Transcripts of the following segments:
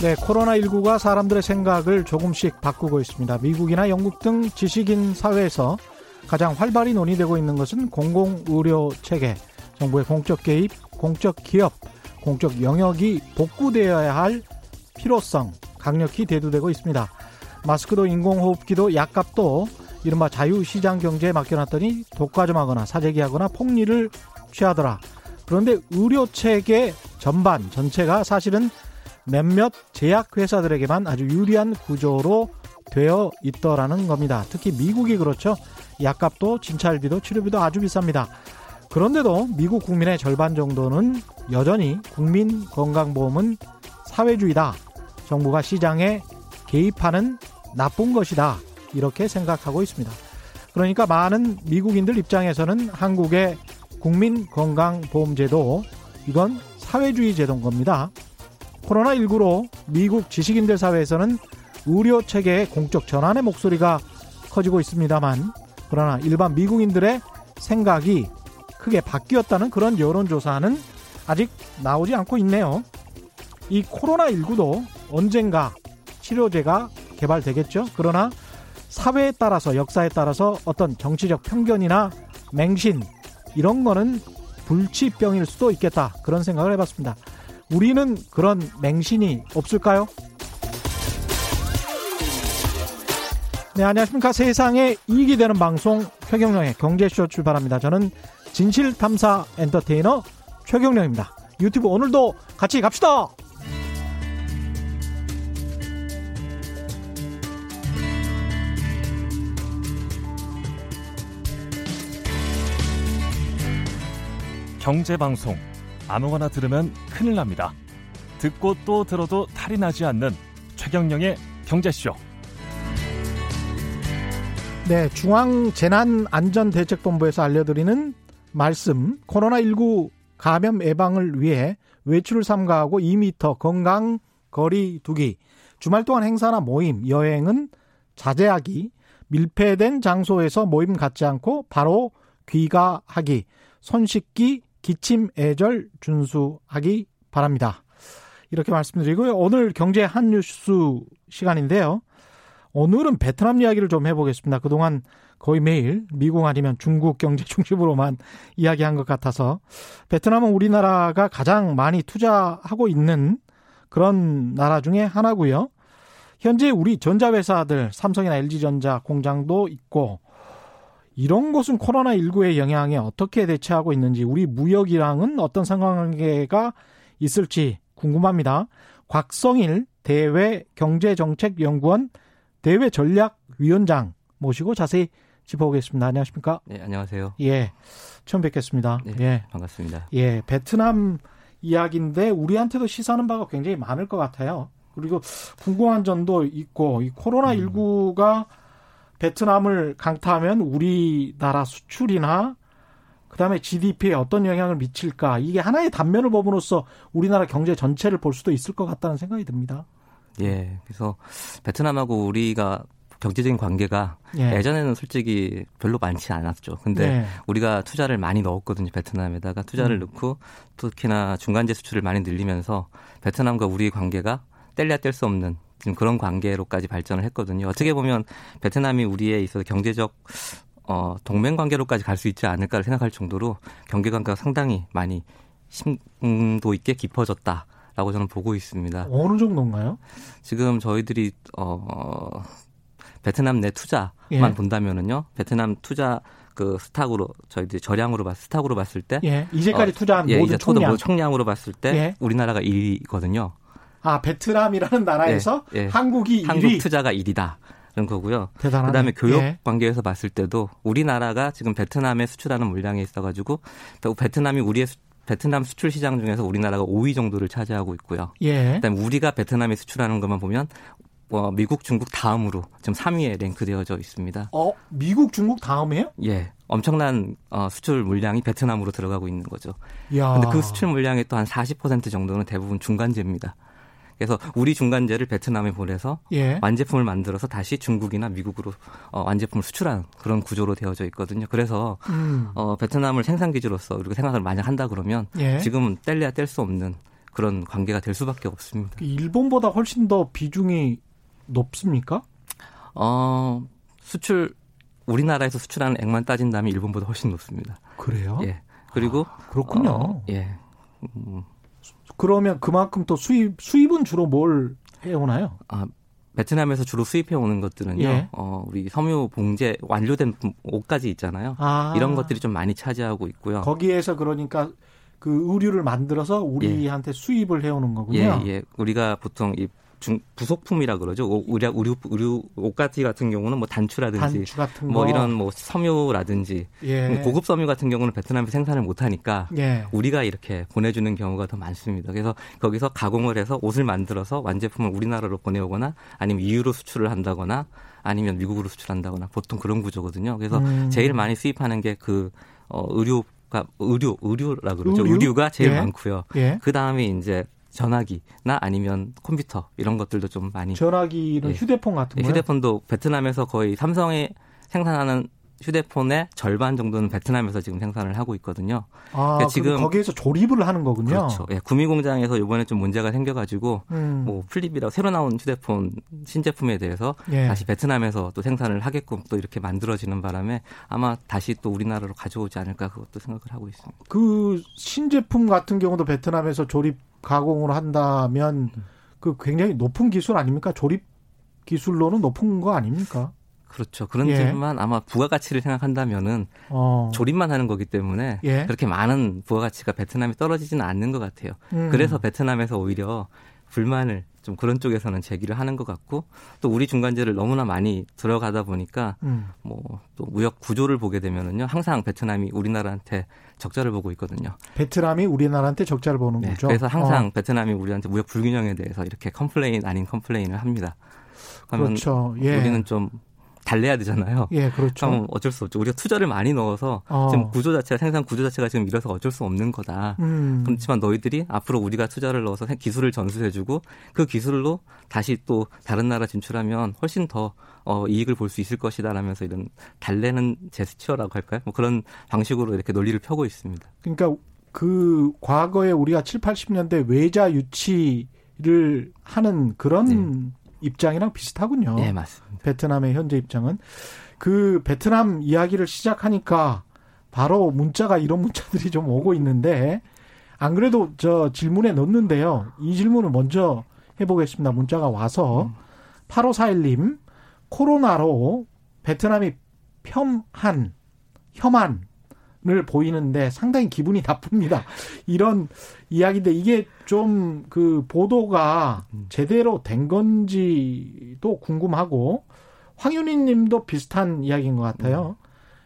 네, 코로나19가 사람들의 생각을 조금씩 바꾸고 있습니다. 미국이나 영국 등 지식인 사회에서 가장 활발히 논의되고 있는 것은 공공의료 체계, 정부의 공적 개입, 공적 기업, 공적 영역이 복구되어야 할 필요성 강력히 대두되고 있습니다. 마스크도 인공호흡기도 약값도 이른바 자유시장 경제에 맡겨놨더니 독과점하거나 사재기하거나 폭리를 취하더라. 그런데 의료체계 전반 전체가 사실은 몇몇 제약회사들에게만 아주 유리한 구조로 되어 있더라는 겁니다. 특히 미국이 그렇죠. 약값도 진찰비도 치료비도 아주 비쌉니다. 그런데도 미국 국민의 절반 정도는 여전히 국민 건강보험은 사회주의다. 정부가 시장에 개입하는 나쁜 것이다. 이렇게 생각하고 있습니다. 그러니까 많은 미국인들 입장에서는 한국의 국민 건강보험제도 이건 사회주의 제도인 겁니다. 코로나19로 미국 지식인들 사회에서는 의료 체계의 공적 전환의 목소리가 커지고 있습니다만 그러나 일반 미국인들의 생각이 크게 바뀌었다는 그런 여론조사는 아직 나오지 않고 있네요. 이 코로나19도 언젠가 치료제가 개발되겠죠. 그러나 사회에 따라서 역사에 따라서 어떤 정치적 편견이나 맹신 이런 거는 불치병일 수도 있겠다. 그런 생각을 해봤습니다. 우리는 그런 맹신이 없을까요? 네, 안녕하십니까. 세상에 이익이 되는 방송 최경령의 경제쇼 출발합니다. 저는 진실탐사 엔터테이너 최경령입니다. 유튜브 오늘도 같이 갑시다! 경제방송 아무거나 들으면 큰일 납니다. 듣고 또 들어도 탈이 나지 않는 최경령의 경제쇼. 네, 중앙재난안전대책본부에서 알려드리는 말씀, 코로나19 감염 예방을 위해 외출을 삼가하고 2미터 건강 거리 두기, 주말 동안 행사나 모임, 여행은 자제하기, 밀폐된 장소에서 모임 갖지 않고 바로 귀가하기, 손 씻기, 기침 애절 준수하기 바랍니다. 이렇게 말씀드리고요. 오늘 경제 한 뉴스 시간인데요. 오늘은 베트남 이야기를 좀 해보겠습니다. 그동안 거의 매일 미국 아니면 중국 경제 중심으로만 이야기한 것 같아서 베트남은 우리나라가 가장 많이 투자하고 있는 그런 나라 중에 하나고요. 현재 우리 전자회사들 삼성이나 LG전자 공장도 있고 이런 곳은 코로나19의 영향에 어떻게 대처하고 있는지 우리 무역이랑은 어떤 상관관계가 있을지 궁금합니다. 곽성일 대외 경제정책연구원 대외 전략위원장 모시고 자세히 짚어보겠습니다. 안녕하십니까? 네, 안녕하세요. 예. 처음 뵙겠습니다. 네, 예. 반갑습니다. 예. 베트남 이야기인데 우리한테도 시사하는 바가 굉장히 많을 것 같아요. 그리고 궁금한 점도 있고 이 코로나19가 음. 베트남을 강타하면 우리나라 수출이나 그다음에 GDP에 어떤 영향을 미칠까 이게 하나의 단면을 보므로써 우리나라 경제 전체를 볼 수도 있을 것 같다는 생각이 듭니다. 예, 그래서 베트남하고 우리가 경제적인 관계가 예. 예전에는 솔직히 별로 많지 않았죠. 근데 예. 우리가 투자를 많이 넣었거든요. 베트남에다가 투자를 음. 넣고 특히나 중간재 수출을 많이 늘리면서 베트남과 우리 관계가 뗄래야 뗄 수 없는 지금 그런 관계로까지 발전을 했거든요. 어떻게 보면 베트남이 우리에 있어서 경제적 어, 동맹 관계로까지 갈 수 있지 않을까 생각할 정도로 경계 관계가 상당히 많이 심도 있게 깊어졌다. 라고 저는 보고 있습니다. 어느 정도인가요? 지금 저희들이 어 베트남 내 투자만 예. 본다면은요. 베트남 투자 그 스탁으로 저희들이 저량으로 봤 스탁으로 봤을 때 예. 이제까지 어, 투자한 예, 모든 총량. 총량으로 봤을 때 예. 우리나라가 1위거든요. 아, 베트남이라는 나라에서 예, 예. 한국이 한국 1위. 투자가 1위다. 그런 거고요. 대단하네. 그다음에 교육 예. 관계에서 봤을 때도 우리나라가 지금 베트남에 수출하는 물량에 있어가지고 베트남이 우리의 수, 베트남 수출 시장 중에서 우리나라가 5위 정도를 차지하고 있고요. 예. 그다음에 우리가 베트남에 수출하는 것만 보면 어, 미국, 중국 다음으로 지금 3위에 랭크되어져 있습니다. 어, 미국, 중국 다음이에요? 예. 엄청난 어, 수출 물량이 베트남으로 들어가고 있는 거죠. 야. 근데 그 수출 물량의 또 한 40% 정도는 대부분 중간재입니다. 그래서 우리 중간재를 베트남에 보내서 예. 완제품을 만들어서 다시 중국이나 미국으로 어, 완제품을 수출하는 그런 구조로 되어져 있거든요. 그래서 음. 어, 베트남을 생산 기지로서 우리가 생각을 만약 한다 그러면 예. 지금은 뗄래야 뗄 수 없는 그런 관계가 될 수밖에 없습니다. 일본보다 훨씬 더 비중이 높습니까? 어, 수출 우리나라에서 수출하는 액만 따진다면 일본보다 훨씬 높습니다. 그래요? 예. 그리고 아, 그렇군요. 어, 예. 음. 그러면 그만큼 또 수입 수입은 주로 뭘 해오나요? 아, 베트남에서 주로 수입해 오는 것들은요. 예. 어, 우리 섬유 봉제 완료된 옷까지 있잖아요. 아, 이런 것들이 좀 많이 차지하고 있고요. 거기에서 그러니까 그 의류를 만들어서 우리한테 예. 수입을 해오는 거군요. 예, 예. 우리가 보통 이 중, 부속품이라 그러죠. 의류, 의류, 의류 옷가지 같은 경우는 뭐 단추라든지 단추 뭐 이런 뭐 섬유라든지 예. 고급 섬유 같은 경우는 베트남에 생산을 못 하니까 예. 우리가 이렇게 보내 주는 경우가 더 많습니다. 그래서 거기서 가공을 해서 옷을 만들어서 완제품을 우리나라로 보내오거나 아니면 EU로 수출을 한다거나 아니면 미국으로 수출한다거나 보통 그런 구조거든요. 그래서 음. 제일 많이 수입하는 게 그 어, 의료가 의료 의료라 그러죠. 의류? 의류 가 제일 예. 많고요. 예. 그 다음에 이제 전화기나 아니면 컴퓨터 이런 것들도 좀 많이 전화기는 예. 휴대폰 같은 거요? 휴대폰도 베트남에서 거의 삼성이 생산하는 휴대폰의 절반 정도는 베트남에서 지금 생산을 하고 있거든요. 아, 그러니까 지금 지금- 거기에서 조립을 하는 거군요. 그렇죠. 예, 구미 공장에서 이번에 좀 문제가 생겨가지고 음. 뭐 Flip이라고 새로 나온 휴대폰 신제품에 대해서 예. 다시 베트남에서 또 생산을 하게끔 또 이렇게 만들어지는 바람에 아마 다시 또 우리나라로 가져오지 않을까 그것도 생각을 하고 있습니다. 그 신제품 같은 경우도 베트남에서 조립 가공을 한다면 그 굉장히 높은 기술 아닙니까? 조립 기술로는 높은 거 아닙니까? 그렇죠. 그런 예. 점만 아마 부가가치를 생각한다면은 어. 조립만 하는 거기 때문에 예. 그렇게 많은 부가가치가 베트남에 떨어지지는 않는 것 같아요. 음. 그래서 베트남에서 오히려 불만을 좀 그런 쪽에서는 제기를 하는 것 같고 또 우리 중간재를 너무나 많이 들어가다 보니까 음. 뭐또 무역 구조를 보게 되면은요 항상 베트남이 우리나라한테 적자를 보고 있거든요. 베트남이 우리나라한테 적자를 보는 네, 거죠. 그래서 항상 어. 베트남이 우리한테 무역 불균형에 대해서 이렇게 complain 아닌 complain을 합니다. 그러면 그렇죠. 예. 우리는 좀 달래야 되잖아요. 예, 그렇죠. 그럼 어쩔 수 없죠. 우리가 투자를 많이 넣어서 어. 지금 구조 자체가 생산 구조 자체가 지금 이래서 어쩔 수 없는 거다. 음. 그렇지만 너희들이 앞으로 우리가 투자를 넣어서 기술을 전수해주고 그 기술로 다시 또 다른 나라 진출하면 훨씬 더 어, 이익을 볼 수 있을 것이다라면서 이런 달래는 제스처라고 할까요? 뭐 그런 방식으로 이렇게 논리를 펴고 있습니다. 그러니까 그 과거에 우리가 7, 80년대 외자 유치를 하는 그런 입장이랑 비슷하군요. 네, 맞습니다. 베트남의 현재 입장은 그 베트남 이야기를 시작하니까 바로 문자가 이런 문자들이 좀 오고 있는데 안 그래도 저 질문에 넣었는데요. 이 질문을 먼저 해보겠습니다. 문자가 와서 8541님 코로나로 베트남이 폄한 혐한 을 보이는데 상당히 기분이 나쁩니다. 이런 이야기인데 이게 좀 그 보도가 제대로 된 건지도 궁금하고 황윤희 님도 비슷한 이야기인 것 같아요.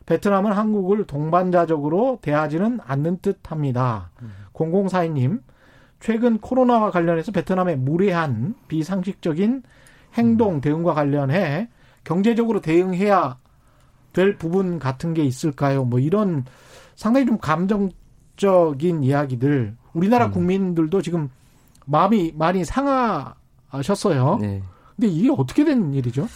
베트남은 한국을 동반자적으로 대하지는 않는 듯 합니다. 0042님, 최근 코로나와 관련해서 베트남의 무례한 비상식적인 행동 대응과 관련해 경제적으로 대응해야 될 부분 같은 게 있을까요? 뭐 이런 상당히 좀 감정적인 이야기들 우리나라 음. 국민들도 지금 마음이 많이 상하셨어요. 네. 근데 이게 어떻게 된 일이죠?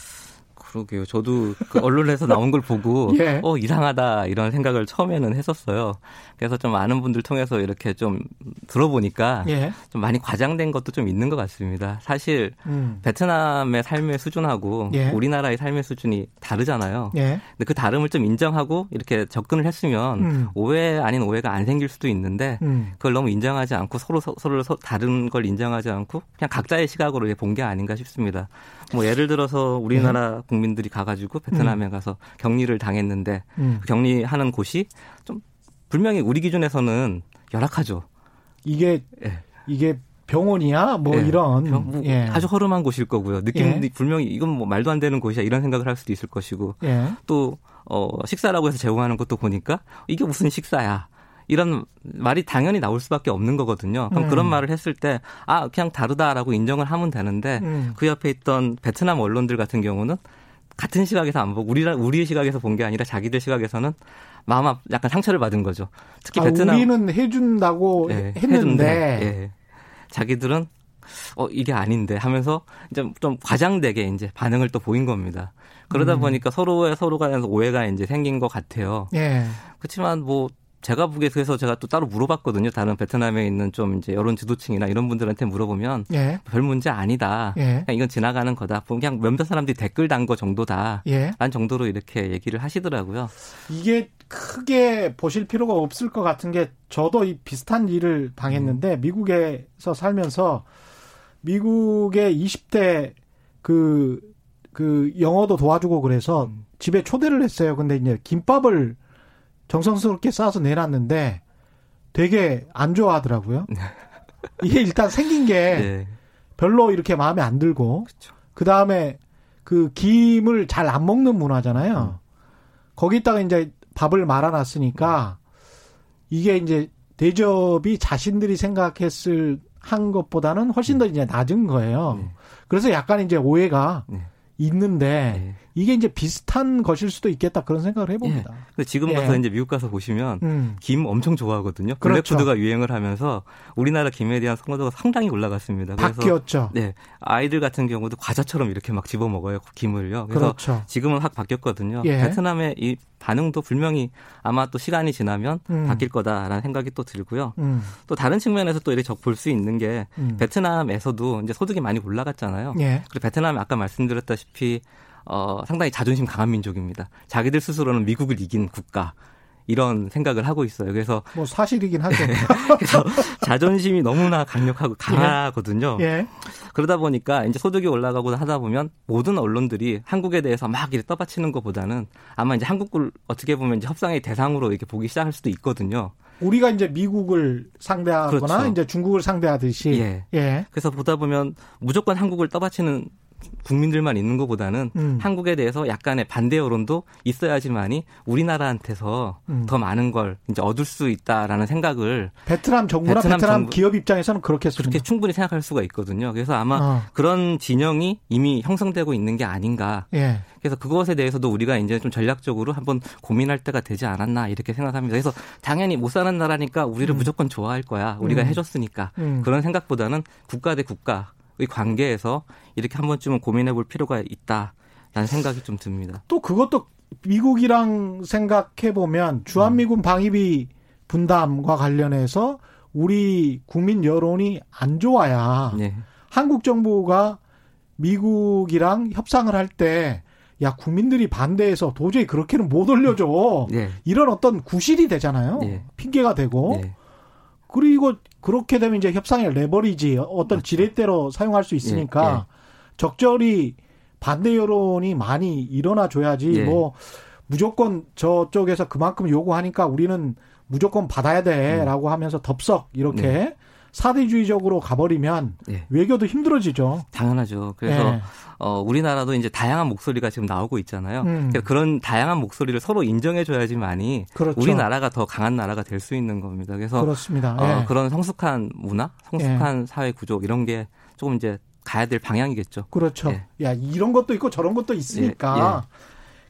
그러게요. 저도 그 언론에서 나온 걸 보고 예. 어 이상하다 이런 생각을 처음에는 했었어요. 그래서 좀 많은 분들 통해서 이렇게 좀 들어보니까 예. 좀 많이 과장된 것도 좀 있는 것 같습니다. 사실 음. 베트남의 삶의 수준하고 예. 우리나라의 삶의 수준이 다르잖아요. 예. 근데 그 다름을 좀 인정하고 이렇게 접근을 했으면 음. 오해 아닌 오해가 안 생길 수도 있는데 음. 그걸 너무 인정하지 않고 서로 서, 서로 서- 다른 걸 인정하지 않고 그냥 각자의 시각으로 본 게 아닌가 싶습니다. 뭐 예를 들어서 우리나라 국민들이 가가지고 베트남에 가서 격리를 당했는데 음. 그 격리하는 곳이 좀 분명히 우리 기준에서는 열악하죠. 이게 예. 이게 병원이야 뭐 예. 이런 병- 뭐 예. 아주 허름한 곳일 거고요. 느낌이 예. 분명히 이건 뭐 말도 안 되는 곳이야 이런 생각을 할 수도 있을 것이고 예. 또 어, 식사라고 해서 제공하는 것도 보니까 이게 무슨 식사야. 이런 말이 당연히 나올 수밖에 없는 거거든요. 그럼 음. 그런 말을 했을 때, 아, 그냥 다르다라고 인정을 하면 되는데, 음. 그 옆에 있던 베트남 언론들 같은 경우는 같은 시각에서 안 보고, 우리, 우리의 시각에서 본 게 아니라 자기들 시각에서는 마음 앞, 약간 상처를 받은 거죠. 특히 아, 베트남. 우리는 해준다고 예, 했는데 해준대. 예. 자기들은 어 이게 아닌데 하면서 이제 좀 과장되게 이제 반응을 또 보인 겁니다. 그러다 음. 보니까 서로의 서로 간에서 오해가 이제 생긴 것 같아요. 예. 그렇지만 뭐 제가 보기에 그래서 제가 또 따로 물어봤거든요. 다른 베트남에 있는 좀 이제 여론 지도층이나 이런 분들한테 물어보면 예. 별 문제 아니다. 예. 그냥 이건 지나가는 거다. 그냥 몇몇 사람들이 댓글 단 거 정도다. 예. 란 정도로 이렇게 얘기를 하시더라고요. 이게 크게 보실 필요가 없을 것 같은 게 저도 이 비슷한 일을 당했는데 음. 미국에서 살면서 미국의 20대 그, 그 영어도 도와주고 그래서 음. 집에 초대를 했어요. 근데 이제 김밥을 정성스럽게 싸서 내놨는데 되게 안 좋아하더라고요. 이게 일단 생긴 게 네. 별로 이렇게 마음에 안 들고 그 다음에 그 김을 잘 안 먹는 문화잖아요. 음. 거기다가 이제 밥을 말아놨으니까 이게 이제 대접이 자신들이 생각했을 한 것보다는 훨씬 더 이제 낮은 거예요. 네. 그래서 약간 이제 오해가 네. 있는데 네. 이게 이제 비슷한 것일 수도 있겠다 그런 생각을 해봅니다. 예. 근데 지금 가서 예. 이제 미국 가서 보시면 음. 김 엄청 좋아하거든요. 그렇죠. 블랙푸드가 유행을 하면서 우리나라 김에 대한 선호도가 상당히 올라갔습니다. 그래서 바뀌었죠. 네, 아이들 같은 경우도 과자처럼 이렇게 막 집어 먹어요 김을요. 그래서 그렇죠. 지금은 확 바뀌었거든요. 예. 베트남의 이 반응도 분명히 아마 또 시간이 지나면 음. 바뀔 거다라는 생각이 또 들고요. 음. 또 다른 측면에서 또 이렇게 볼 수 있는 게 음. 베트남에서도 이제 소득이 많이 올라갔잖아요. 예. 그리고 베트남이 아까 말씀드렸다시피 어, 상당히 자존심 강한 민족입니다. 자기들 스스로는 미국을 이긴 국가. 이런 생각을 하고 있어요. 그래서 뭐 사실이긴 하죠. 그래서 자존심이 너무나 강력하고 예. 강하거든요. 예. 그러다 보니까 이제 소득이 올라가고 하다 보면 모든 언론들이 한국에 대해서 막 이렇게 떠받치는 것보다는 아마 이제 한국을 어떻게 보면 이제 협상의 대상으로 이렇게 보기 시작할 수도 있거든요. 우리가 이제 미국을 상대하거나 그렇죠. 이제 중국을 상대하듯이 예. 예. 그래서 보다 보면 무조건 한국을 떠받치는 국민들만 있는 것보다는 음. 한국에 대해서 약간의 반대 여론도 있어야지만이 우리나라한테서 음. 더 많은 걸 이제 얻을 수 있다라는 생각을 베트남 정부나 베트남, 베트남 정부, 기업 입장에서는 그렇게 그렇게 충분히 생각할 수가 있거든요. 그래서 아마 어. 그런 진영이 이미 형성되고 있는 게 아닌가. 예. 그래서 그것에 대해서도 우리가 이제 좀 전략적으로 한번 고민할 때가 되지 않았나 이렇게 생각합니다. 그래서 당연히 못 사는 나라니까 우리를 음. 무조건 좋아할 거야. 우리가 음. 해줬으니까 음. 그런 생각보다는 국가 대 국가 의 관계에서 이렇게 한 번쯤은 고민해 볼 필요가 있다라는 생각이 좀 듭니다. 또 그것도 미국이랑 생각해 보면 주한미군 방위비 분담과 관련해서 우리 국민 여론이 안 좋아야 네. 한국 정부가 미국이랑 협상을 할 때 야 국민들이 반대해서 도저히 그렇게는 못 올려줘 네. 이런 어떤 구실이 되잖아요 네. 핑계가 되고 네. 그리고 그렇게 되면 이제 협상의 레버리지 어떤. 지렛대로 사용할 수 있으니까 예, 예. 적절히 반대 여론이 많이 일어나 줘야지 예. 뭐 무조건 저쪽에서 그만큼 요구하니까 우리는 무조건 받아야 돼라고 음. 하면서 덥석 이렇게 네. 사대주의적으로 가버리면 네. 외교도 힘들어지죠. 당연하죠. 그래서 네. 어, 우리나라도 이제 다양한 목소리가 지금 나오고 있잖아요. 음. 그런 다양한 목소리를 서로 인정해줘야지만이 그렇죠. 우리나라가 더 강한 나라가 될 수 있는 겁니다. 그래서 그렇습니다. 어, 예. 그런 성숙한 문화, 성숙한 예. 사회 구조 이런 게 조금 이제 가야 될 방향이겠죠. 그렇죠. 예. 야 이런 것도 있고 저런 것도 있으니까. 예. 예.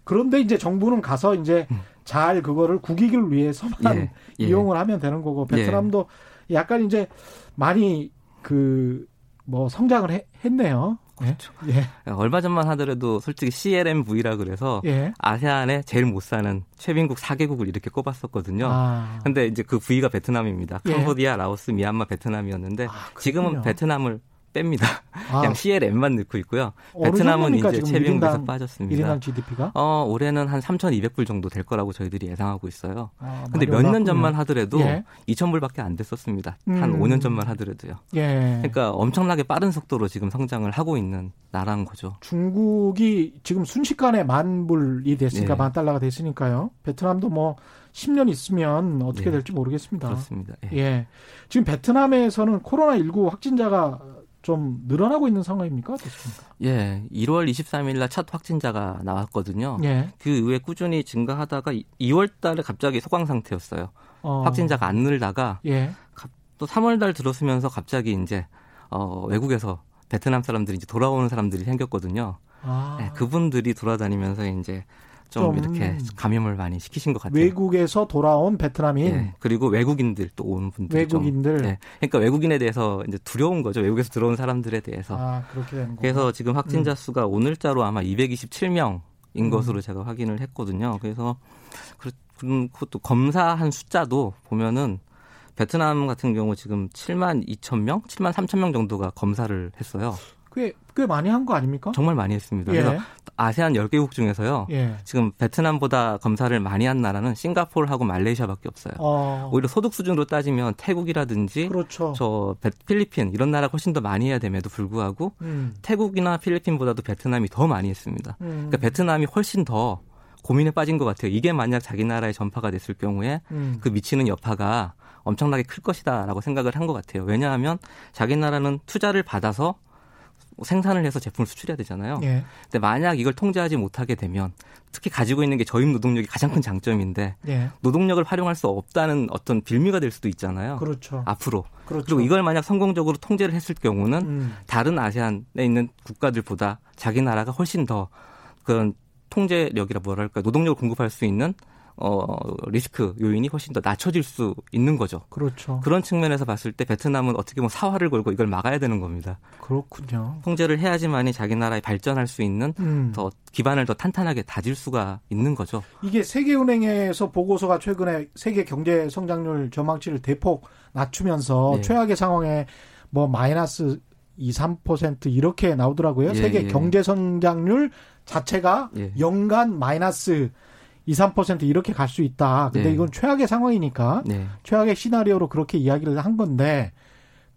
그런데 이제 정부는 가서 이제 음. 잘 그거를 국익을 위해서만 예. 이용을 하면 되는 거고 베트남도 약간 이제 많이 그 뭐 성장을 해, 했네요. 그렇죠. 예. 예. 얼마 전만 하더라도 솔직히 CLMV라 그래서 예. 아세안에 제일 못 사는 최빈국 4개국을 이렇게 꼽았었거든요. 아. 근데 이제 그 V가 베트남입니다. 예. 캄보디아, 라오스, 미얀마, 베트남이었는데 아, 지금은 베트남을 뺍니다. 아. 그냥 CLM만 넣고 있고요. 베트남은 이제 채비용에서 빠졌습니다. 1인당 GDP가? 어, 올해는 한 3,200불 정도 될 거라고 저희들이 예상하고 있어요. 아, 근데 몇 년 전만 하더라도 예. 2,000불밖에 안 됐었습니다. 음. 한 5년 전만 하더라도요. 예. 그러니까 엄청나게 빠른 속도로 지금 성장을 하고 있는 나라인 거죠. 중국이 지금 순식간에 만 불이 됐으니까 예. 만 달러가 됐으니까요. 베트남도 뭐 10년 있으면 어떻게 예. 될지 모르겠습니다. 그렇습니다. 예. 예. 지금 베트남에서는 코로나19 확진자가 좀 늘어나고 있는 상황입니까? 어떻습니까? 예, 1월 23일 날 첫 확진자가 나왔거든요. 예. 그 이후에 꾸준히 증가하다가 2월 달에 갑자기 소강 상태였어요. 어. 확진자가 안 늘다가 예. 또 3월 달 들어서면서 갑자기 이제 어, 외국에서 베트남 사람들이 이제 돌아오는 사람들이 생겼거든요. 아. 네, 그분들이 돌아다니면서 이제 좀, 좀, 이렇게 감염을 많이 시키신 것 같아요. 외국에서 돌아온 베트남인 네. 그리고 외국인들 또 오는 분들 외국인들. 네. 그러니까 외국인에 대해서 이제 두려운 거죠. 외국에서 들어온 사람들에 대해서. 아 그렇게 된 그래서 지금 확진자 음. 수가 오늘자로 아마 227명인 음. 것으로 제가 확인을 했거든요. 그래서 그것도 검사한 숫자도 보면은 베트남 같은 경우 지금 7만 2천 명, 7만 3천 명 정도가 검사를 했어요. 꽤, 꽤 많이 한 거 아닙니까? 정말 많이 했습니다. 예. 그래서 아세안 10개국 중에서요. 예. 지금 베트남보다 검사를 많이 한 나라는 싱가포르하고 말레이시아밖에 없어요. 어. 오히려 소득 수준으로 따지면 태국이라든지 그렇죠. 저 필리핀 이런 나라가 훨씬 더 많이 해야 됨에도 불구하고 음. 태국이나 필리핀보다도 베트남이 더 많이 했습니다. 음. 그러니까 베트남이 훨씬 더 고민에 빠진 것 같아요. 이게 만약 자기 나라에 전파가 됐을 경우에 음. 그 미치는 여파가 엄청나게 클 것이다라고 생각을 한 것 같아요. 왜냐하면 자기 나라는 투자를 받아서 생산을 해서 제품을 수출해야 되잖아요. 예. 근데 만약 이걸 통제하지 못하게 되면 특히 가지고 있는 게 저임 노동력이 가장 큰 장점인데 예. 노동력을 활용할 수 없다는 어떤 빌미가 될 수도 있잖아요. 그렇죠. 앞으로. 그렇죠. 그리고 이걸 만약 성공적으로 통제를 했을 경우는 음. 다른 아세안에 있는 국가들보다 자기 나라가 훨씬 더 그런 통제력이라 뭐랄까 노동력을 공급할 수 있는 어, 리스크 요인이 훨씬 더 낮춰질 수 있는 거죠. 그렇죠. 그런 측면에서 봤을 때 베트남은 어떻게 보면 사활을 걸고 이걸 막아야 되는 겁니다. 그렇군요. 통제를 해야지만이 자기 나라에 발전할 수 있는 음. 더 기반을 더 탄탄하게 다질 수가 있는 거죠. 이게 세계은행에서 보고서가 최근에 세계 경제 성장률 전망치를 대폭 낮추면서 네. 최악의 상황에 뭐 마이너스 2, 3% 이렇게 나오더라고요. 예, 세계 예. 경제 성장률 자체가 예. 연간 마이너스 2, 3% 이렇게 갈 수 있다. 근데 네. 이건 최악의 상황이니까 네. 최악의 시나리오로 그렇게 이야기를 한 건데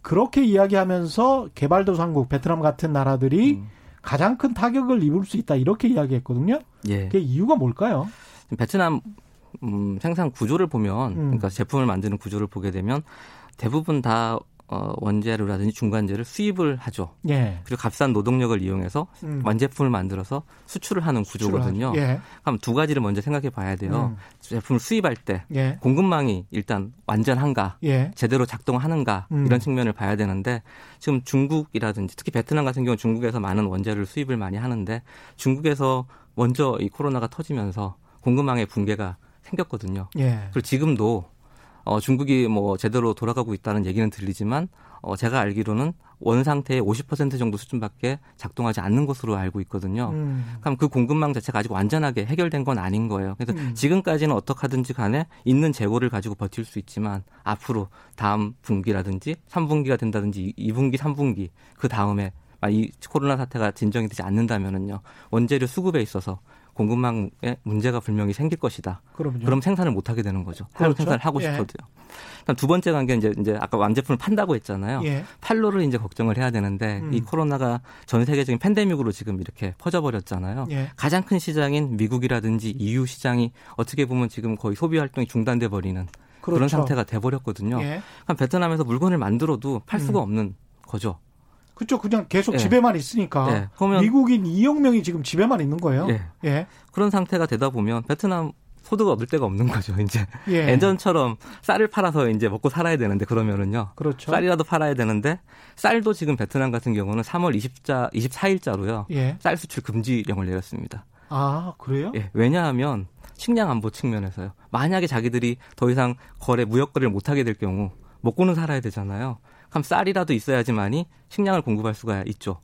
그렇게 이야기하면서 개발도상국 베트남 같은 나라들이 음. 가장 큰 타격을 입을 수 있다 이렇게 이야기했거든요. 예. 그 이유가 뭘까요? 베트남 음, 생산 구조를 보면 음. 그러니까 제품을 만드는 구조를 보게 되면 대부분 다 어, 원재료라든지 중간재를 수입을 하죠. 예. 그리고 값싼 노동력을 이용해서 음. 완제품을 만들어서 수출을 하는 구조거든요. 예. 그럼 두 가지를 먼저 생각해 봐야 돼요. 음. 제품을 수입할 때 예. 공급망이 일단 완전한가, 예. 제대로 작동하는가 음. 이런 측면을 봐야 되는데 지금 중국이라든지 특히 베트남 같은 경우 중국에서 많은 원재료를 수입을 많이 하는데 중국에서 먼저 이 코로나가 터지면서 공급망의 붕괴가 생겼거든요. 예. 그리고 지금도 어, 중국이 뭐 제대로 돌아가고 있다는 얘기는 들리지만 어, 제가 알기로는 원 상태의 50% 정도 수준밖에 작동하지 않는 것으로 알고 있거든요. 음. 그럼 그 공급망 자체가 아직 완전하게 해결된 건 아닌 거예요. 그래서 음. 지금까지는 어떻게 하든지 간에 있는 재고를 가지고 버틸 수 있지만 앞으로 다음 분기라든지 3분기가 된다든지 2분기, 3분기 그 다음에 이 코로나 사태가 진정이 되지 않는다면은요 원재료 수급에 있어서 공급망에 문제가 분명히 생길 것이다. 그럼요. 그럼 생산을 못 하게 되는 거죠. 그렇죠. 생산을 하고 예. 싶어도요. 그다음 두 번째 관계 이제 이제 아까 완제품을 판다고 했잖아요. 예. 판로를 이제 걱정을 해야 되는데 음. 이 코로나가 전 세계적인 팬데믹으로 지금 이렇게 퍼져 버렸잖아요. 예. 가장 큰 시장인 미국이라든지 EU 시장이 어떻게 보면 지금 거의 소비 활동이 중단돼 버리는 그렇죠. 그런 상태가 돼 버렸거든요. 예. 그럼 베트남에서 물건을 만들어도 팔 수가 음. 없는 거죠. 그렇죠. 그냥 계속 예. 집에만 있으니까. 예. 그러면 미국인 2억 명이 지금 집에만 있는 거예요. 예. 예. 그런 상태가 되다 보면 베트남 소득을 얻을 데가 없는 거죠, 이제. 예. 예전처럼 쌀을 팔아서 이제 먹고 살아야 되는데 그러면은요. 그렇죠. 쌀이라도 팔아야 되는데 쌀도 지금 베트남 같은 경우는 3월 20자 24일자로요. 예. 쌀 수출 금지령을 내렸습니다. 아, 그래요? 예. 왜냐하면 식량 안보 측면에서요. 만약에 자기들이 더 이상 거래 무역 거래를 못 하게 될 경우 먹고는 살아야 되잖아요. 그럼 쌀이라도 있어야지만이 식량을 공급할 수가 있죠.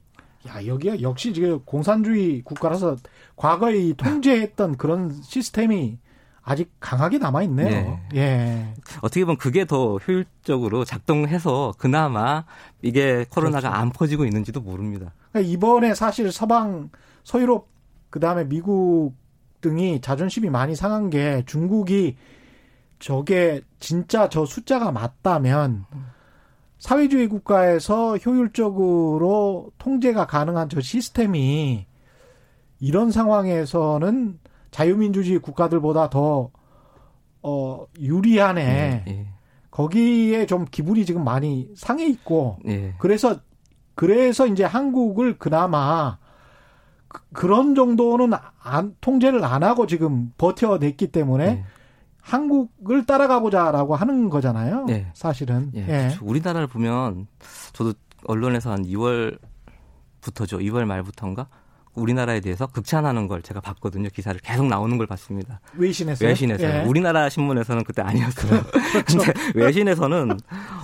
야, 여기가 역시 지금 공산주의 국가라서 과거에 통제했던 그런 시스템이 아직 강하게 남아 있네요. 네. 예. 어떻게 보면 그게 더 효율적으로 작동해서 그나마 이게 코로나가 그렇죠. 안 퍼지고 있는지도 모릅니다. 그러니까 이번에 사실 서방 서유럽 그다음에 미국 등이 자존심이 많이 상한 게 중국이 저게 진짜 저 숫자가 맞다면 사회주의 국가에서 효율적으로 통제가 가능한 저 시스템이 이런 상황에서는 자유민주주의 국가들보다 더, 어, 유리하네. 네, 네. 거기에 좀 기분이 지금 많이 상해 있고, 네. 그래서, 그래서 이제 한국을 그나마 그, 런 정도는 안, 통제를 안 하고 지금 버텨냈기 때문에 네. 한국을 따라가보자라고 하는 거잖아요. 네. 사실은. 예. 예. 그렇죠. 우리나라를 보면 저도 언론에서 한 2월부터죠. 2월 말부터인가 우리나라에 대해서 극찬하는 걸 제가 봤거든요. 기사를 계속 나오는 걸 봤습니다. 외신에서 외신에서 예. 우리나라 신문에서는 그때 아니었어요. 그렇죠. 근데 외신에서는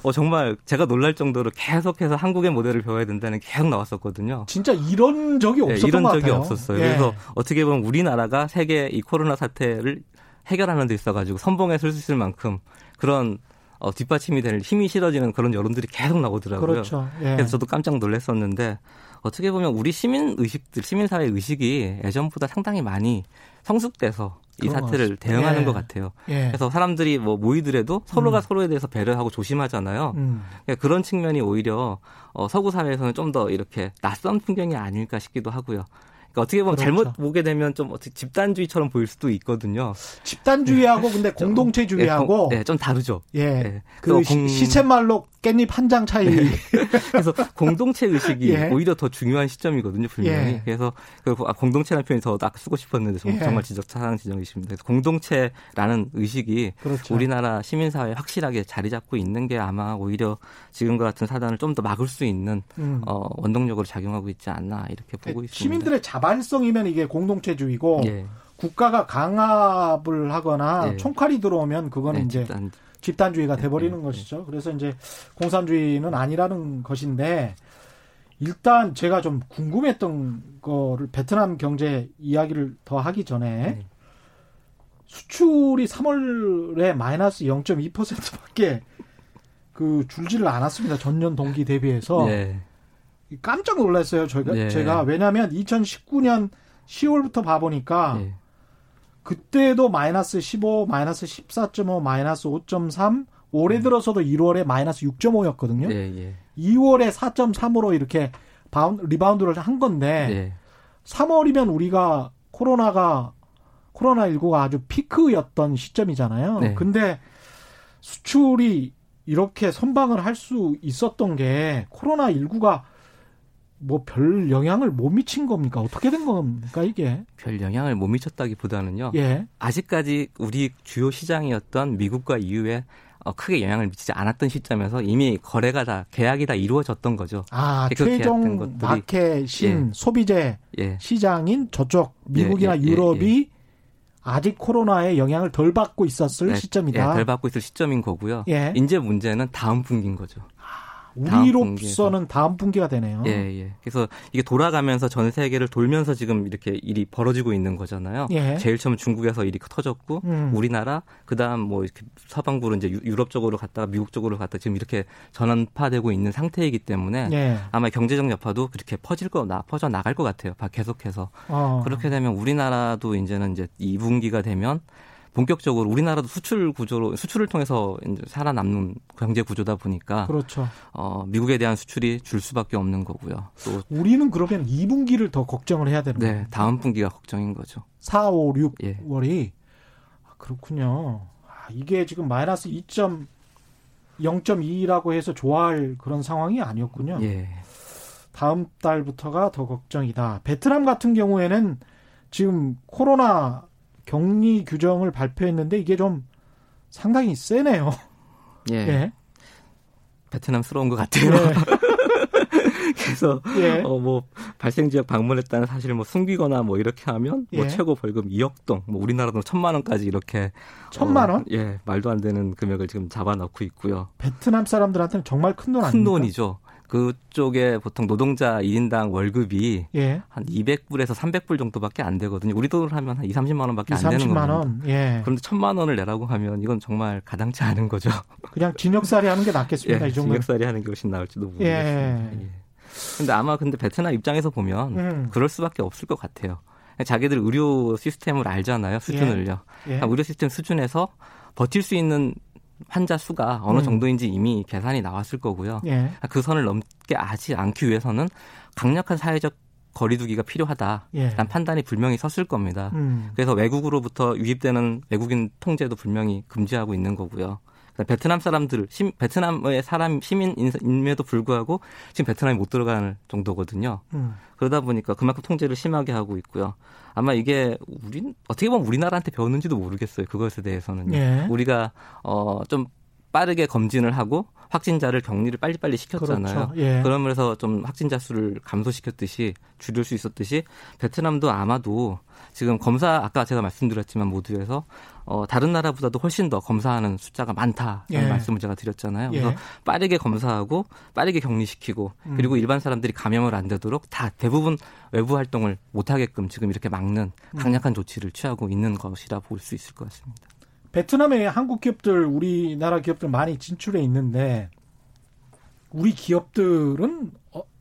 어 정말 제가 놀랄 정도로 계속해서 한국의 모델을 배워야 된다는 게 계속 나왔었거든요. 진짜 이런 적이 예, 없었던 예, 이런 적이 같아요. 없었어요. 예. 그래서 어떻게 보면 우리나라가 세계 이 코로나 사태를 해결하는 데 있어가지고 선봉에 설 수 있을 만큼 그런 어, 뒷받침이 될 힘이 실어지는 그런 여론들이 계속 나오더라고요. 그렇죠. 예. 그래서 저도 깜짝 놀랐었는데 어떻게 보면 우리 시민 의식들, 시민사회 의식이 예전보다 상당히 많이 성숙돼서 이 사태를 대응하는 예. 것 같아요. 예. 그래서 사람들이 뭐 모이더라도 서로가 음. 서로에 대해서 배려하고 조심하잖아요. 음. 그러니까 그런 측면이 오히려 어, 서구 사회에서는 좀 더 이렇게 낯선 풍경이 아닐까 싶기도 하고요. 그러니까 어떻게 보면 그렇죠. 잘못 보게 되면 좀 어떻게 집단주의처럼 보일 수도 있거든요. 집단주의하고 근데 공동체주의하고 네, 좀 다르죠. 예. 네. 그 공... 시쳇말로 깻잎 한 장 차이. 네. 그래서 공동체 의식이 예. 오히려 더 중요한 시점이거든요, 분명히. 예. 그래서 그 아, 공동체라는 표현이 더 쓰고 싶었는데 정말 예. 지적 차상 지적이십니다. 그래서 공동체라는 의식이 그렇죠. 우리나라 시민사회에 확실하게 자리 잡고 있는 게 아마 오히려 지금과 같은 사단을 좀 더 막을 수 있는 음. 어, 원동력으로 작용하고 있지 않나 이렇게 보고 네, 있습니다. 시민들의 자 발성이면 이게 공동체주의고 예. 국가가 강압을 하거나 예. 총칼이 들어오면 그거는 네, 이제 집단. 집단주의가 네, 돼버리는 네, 것이죠. 그래서 이제 공산주의는 아니라는 것인데 일단 제가 좀 궁금했던 거를 베트남 경제 이야기를 더 하기 전에 수출이 3월에 마이너스 0.2%밖에 그 줄지를 않았습니다. 전년 동기 대비해서 네. 깜짝 놀랐어요. 저희가 네. 제가 왜냐하면 2019년 10월부터 봐보니까 네. 그때도 마이너스 15, 마이너스 14.5, 마이너스 5.3, 올해 음. 들어서도 1월에 마이너스 6.5였거든요. 예, 예. 2월에 4.3으로 이렇게 바운, 리바운드를 한 건데 예. 3월이면 우리가 코로나가 코로나 19가 아주 피크였던 시점이잖아요. 네. 근데 수출이 이렇게 선방을 할 수 있었던 게 코로나 19가 뭐 별 영향을 못 미친 겁니까? 어떻게 된 겁니까 이게? 별 영향을 못 미쳤다기보다는요. 예. 아직까지 우리 주요 시장이었던 미국과 EU에 어, 크게 영향을 미치지 않았던 시점에서 이미 거래가 다 계약이 다 이루어졌던 거죠. 아 최종 마켓인 예. 소비재 예. 시장인 저쪽 미국이나 예, 예, 예 유럽이 예. 아직 코로나의 영향을 덜 받고 있었을 네, 시점이다. 덜 받고 있을 시점인 거고요. 이제 문제는 다음 분기인 거죠. 우리로서는 다음 분기가 되네요. 예, 예. 그래서 이게 돌아가면서 전 세계를 돌면서 지금 이렇게 일이 벌어지고 있는 거잖아요. 예. 제일 처음 중국에서 일이 터졌고 음. 우리나라 그다음 뭐 이렇게 서방부로 이제 유럽 쪽으로 갔다가 미국 쪽으로 갔다 지금 이렇게 전환파되고 있는 상태이기 때문에 예. 아마 경제적 여파도 그렇게 퍼질 거 나 퍼져 나갈 것 같아요. 계속해서 어. 그렇게 되면 우리나라도 이제는 이제 2분기가 되면 본격적으로 우리나라도 수출 구조로 수출을 통해서 이제 살아남는 경제 구조다 보니까 그렇죠. 어, 미국에 대한 수출이 줄 수밖에 없는 거고요. 또 우리는 그러면 2분기를 더 걱정을 해야 되는 거예요. 네, 다음 분기가 걱정인 거죠. 4, 5, 6월이 예. 아, 그렇군요. 아, 이게 지금 마이너스 2.0.2라고 해서 좋아할 그런 상황이 아니었군요. 예. 다음 달부터가 더 걱정이다. 베트남 같은 경우에는 지금 코로나 격리 규정을 발표했는데 이게 좀 상당히 세네요. 예. 예. 베트남스러운 것 같아요. 예. 그래서 예. 어뭐 발생 지역 방문했다는 사실을 뭐 숨기거나 뭐 이렇게 하면 뭐 예. 최고 벌금 2억 동, 뭐 우리나라 돈 천만 원까지 이렇게 천만 원? 어, 예, 말도 안 되는 금액을 지금 잡아놓고 있고요. 베트남 사람들한테는 정말 큰 돈 아닙니까? 큰 돈이죠. 그쪽에 보통 노동자 1인당 월급이 예. 한 200불에서 300불 정도밖에 안 되거든요. 우리 돈으로 하면 한 2, 30만 원밖에 2, 안 되는 거예요. 원. 예. 그런데 천만 원을 내라고 하면 이건 정말 가당치 않은 거죠. 그냥 징역살이 하는 게 낫겠습니다. 예, 이 정도. 징역살이 하는 게 훨씬 나을지도 모르겠습니다. 예. 예. 근데 아마 근데 베트남 입장에서 보면 음. 그럴 수밖에 없을 것 같아요. 자기들 의료 시스템을 알잖아요. 수준을요. 예. 예. 의료 시스템 수준에서 버틸 수 있는 환자 수가 어느 음. 정도인지 이미 계산이 나왔을 거고요. 예. 그 선을 넘게 하지 않기 위해서는 강력한 사회적 거리두기가 필요하다. 예. 란 판단이 분명히 섰을 겁니다. 음. 그래서 외국으로부터 유입되는 외국인 통제도 분명히 금지하고 있는 거고요. 베트남 사람들, 시, 베트남의 사람 시민임에도 불구하고 지금 베트남이 못 들어가는 정도거든요. 음. 그러다 보니까 그만큼 통제를 심하게 하고 있고요. 아마 이게 우리 어떻게 보면 우리나라한테 배웠는지도 모르겠어요. 그것에 대해서는 예. 우리가 어좀 빠르게 검진을 하고 확진자를 격리를 빨리빨리 시켰잖아요. 그렇죠. 예. 그러면서 좀 확진자 수를 감소시켰듯이 줄일 수 있었듯이 베트남도 아마도 지금 검사 아까 제가 말씀드렸지만 모두에서 어, 다른 나라보다도 훨씬 더 검사하는 숫자가 많다는 예. 말씀을 제가 드렸잖아요. 그래서 예. 빠르게 검사하고 빠르게 격리시키고 음. 그리고 일반 사람들이 감염을 안 되도록 다 대부분 외부 활동을 못 하게끔 지금 이렇게 막는 음. 강력한 조치를 취하고 있는 것이라 볼 수 있을 것 같습니다. 베트남에 한국 기업들, 우리나라 기업들 많이 진출해 있는데 우리 기업들은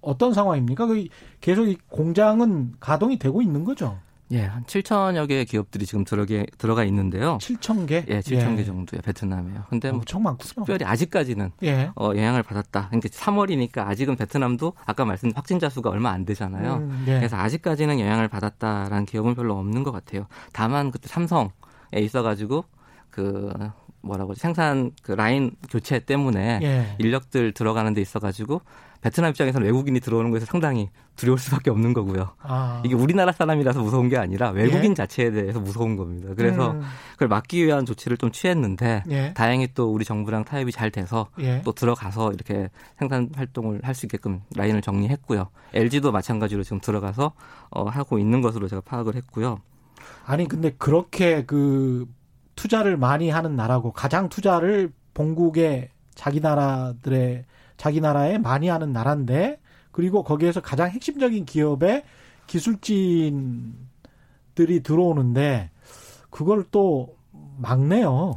어, 떤 상황입니까? 그 계속 이 공장은 가동이 되고 있는 거죠? 예, 한 7천여 개의 기업들이 지금 들어게, 들어가 있는데요. 7천 개? 예, 7천 예. 개 정도의 베트남이에요. 근데 뭐 엄청 많군요. 특별히 아직까지는 예. 어, 영향을 받았다. 그러니까 3월이니까 아직은 베트남도 아까 말씀 확진자 수가 얼마 안 되잖아요. 음, 예. 그래서 아직까지는 영향을 받았다라는 기업은 별로 없는 것 같아요. 다만 그때 삼성에 있어가지고 그 뭐라고 생산 그 라인 교체 때문에 예. 인력들 들어가는 데 있어가지고 베트남 입장에서는 외국인이 들어오는 것에서 상당히 두려울 수밖에 없는 거고요. 아. 이게 우리나라 사람이라서 무서운 게 아니라 외국인 예. 자체에 대해서 무서운 겁니다. 그래서 음. 그걸 막기 위한 조치를 좀 취했는데 예. 다행히 또 우리 정부랑 타협이 잘 돼서 예. 또 들어가서 이렇게 생산 활동을 할 수 있게끔 라인을 정리했고요. LG도 마찬가지로 지금 들어가서 어, 하고 있는 것으로 제가 파악을 했고요. 아니 근데 그렇게 그 투자를 많이 하는 나라고 가장 투자를 본국의 자기 나라들의 자기 나라에 많이 하는 나라인데 그리고 거기에서 가장 핵심적인 기업의 기술진들이 들어오는데 그걸 또 막네요.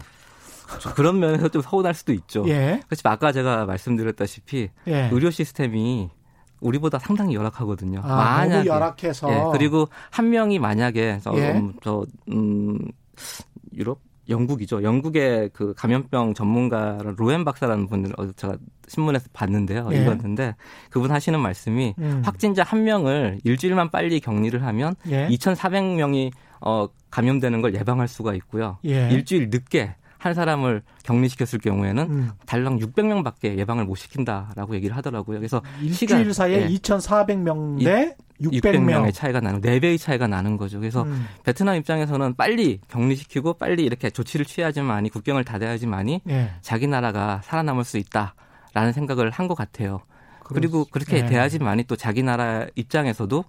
그런 면에서 좀 서운할 수도 있죠. 예. 그렇지만 아까 제가 말씀드렸다시피 예. 의료 시스템이 우리보다 상당히 열악하거든요. 아, 만약에 열악해서 예, 그리고 한 명이 만약에 저, 예. 음, 저 음, 유럽 영국이죠. 영국의 그 감염병 전문가 로엔 박사라는 분을 어제 제가 신문에서 봤는데요. 예. 읽었는데 그분 하시는 말씀이 음. 확진자 한 명을 일주일만 빨리 격리를 하면 예. 2,400명이 어 감염되는 걸 예방할 수가 있고요. 예. 일주일 늦게 한 사람을 격리시켰을 경우에는 음. 달랑 600명밖에 예방을 못 시킨다라고 얘기를 하더라고요. 그래서 일주일 시간, 사이에 예. 2,400명 대 600명. 의 차이가 나는 4배의 차이가 나는 거죠. 그래서 음. 베트남 입장에서는 빨리 격리시키고 빨리 이렇게 조치를 취해야지만이 국경을 닫아야지만이 예. 자기 나라가 살아남을 수 있다라는 생각을 한 것 같아요. 그리고 그렇게 예. 돼야지만이 또 자기 나라 입장에서도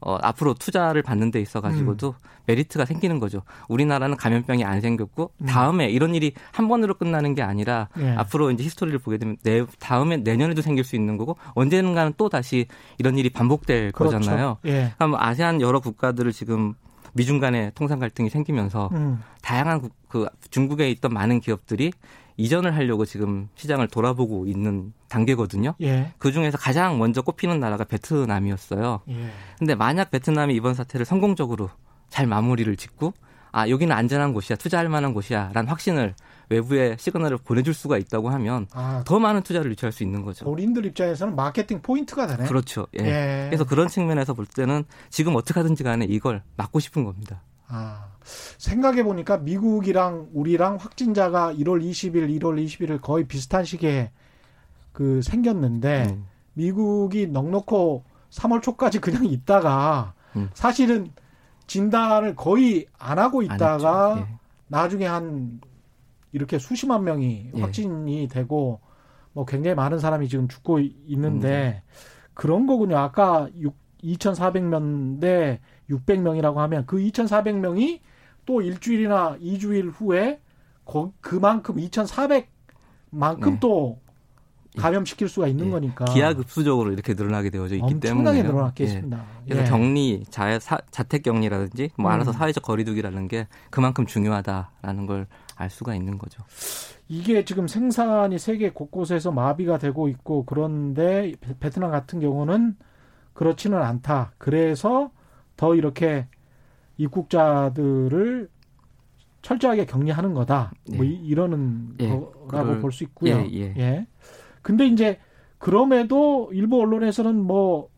어, 앞으로 투자를 받는 데 있어 가지고도 음. 메리트가 생기는 거죠. 우리나라는 감염병이 안 생겼고 음. 다음에 이런 일이 한 번으로 끝나는 게 아니라 예. 앞으로 이제 히스토리를 보게 되면 내 다음에 내년에도 생길 수 있는 거고 언젠가는 또 다시 이런 일이 반복될 그렇죠. 거잖아요. 예. 그럼 아세안 여러 국가들을 지금 미중 간의 통상 갈등이 생기면서 음. 다양한 그 중국에 있던 많은 기업들이 이전을 하려고 지금 시장을 돌아보고 있는 단계거든요. 예. 그 중에서 가장 먼저 꼽히는 나라가 베트남이었어요. 예. 근데 만약 베트남이 이번 사태를 성공적으로 잘 마무리를 짓고 아 여기는 안전한 곳이야 투자할 만한 곳이야라는 확신을 외부에 시그널을 보내줄 수가 있다고 하면 아, 더 많은 투자를 유치할 수 있는 거죠. 우리들 입장에서는 마케팅 포인트가 되네. 그렇죠. 예. 예. 그래서 그런 측면에서 볼 때는 지금 어떻게 하든지 간에 이걸 막고 싶은 겁니다. 아, 생각해 보니까 미국이랑 우리랑 확진자가 1월 20일, 1월 21일 거의 비슷한 시기에 그 생겼는데 음. 미국이 넉넉히 3월 초까지 그냥 있다가 음. 사실은 진단을 거의 안 하고 있다가 예. 나중에 한 이렇게 수십만 명이 예. 확진이 되고 뭐 굉장히 많은 사람이 지금 죽고 있는데 음. 그런 거군요. 아까 6, 2,400명 대 600명이라고 하면 그 2,400명이 또 일주일이나 2주일 후에 거, 그만큼 2,400만큼 네. 또 감염시킬 수가 있는 예. 거니까 기하급수적으로 이렇게 늘어나게 되어져 있기 때문에 엄청나게 늘어났겠습니다. 예. 그래서 예. 격리, 자, 사, 자택 격리라든지 뭐 음. 알아서 사회적 거리두기라는 게 그만큼 중요하다라는 걸 알 수가 있는 거죠. 이게 지금 생산이 세계 곳곳에서 마비가 되고 있고 그런데 베트남 같은 경우는 그렇지는 않다. 그래서 더 이렇게 입국자들을 철저하게 격리하는 거다. 뭐 예. 이러는 예. 거라고 볼 수 있고요. 예, 예. 예. 근데 이제 그럼에도 일부 언론에서는 뭐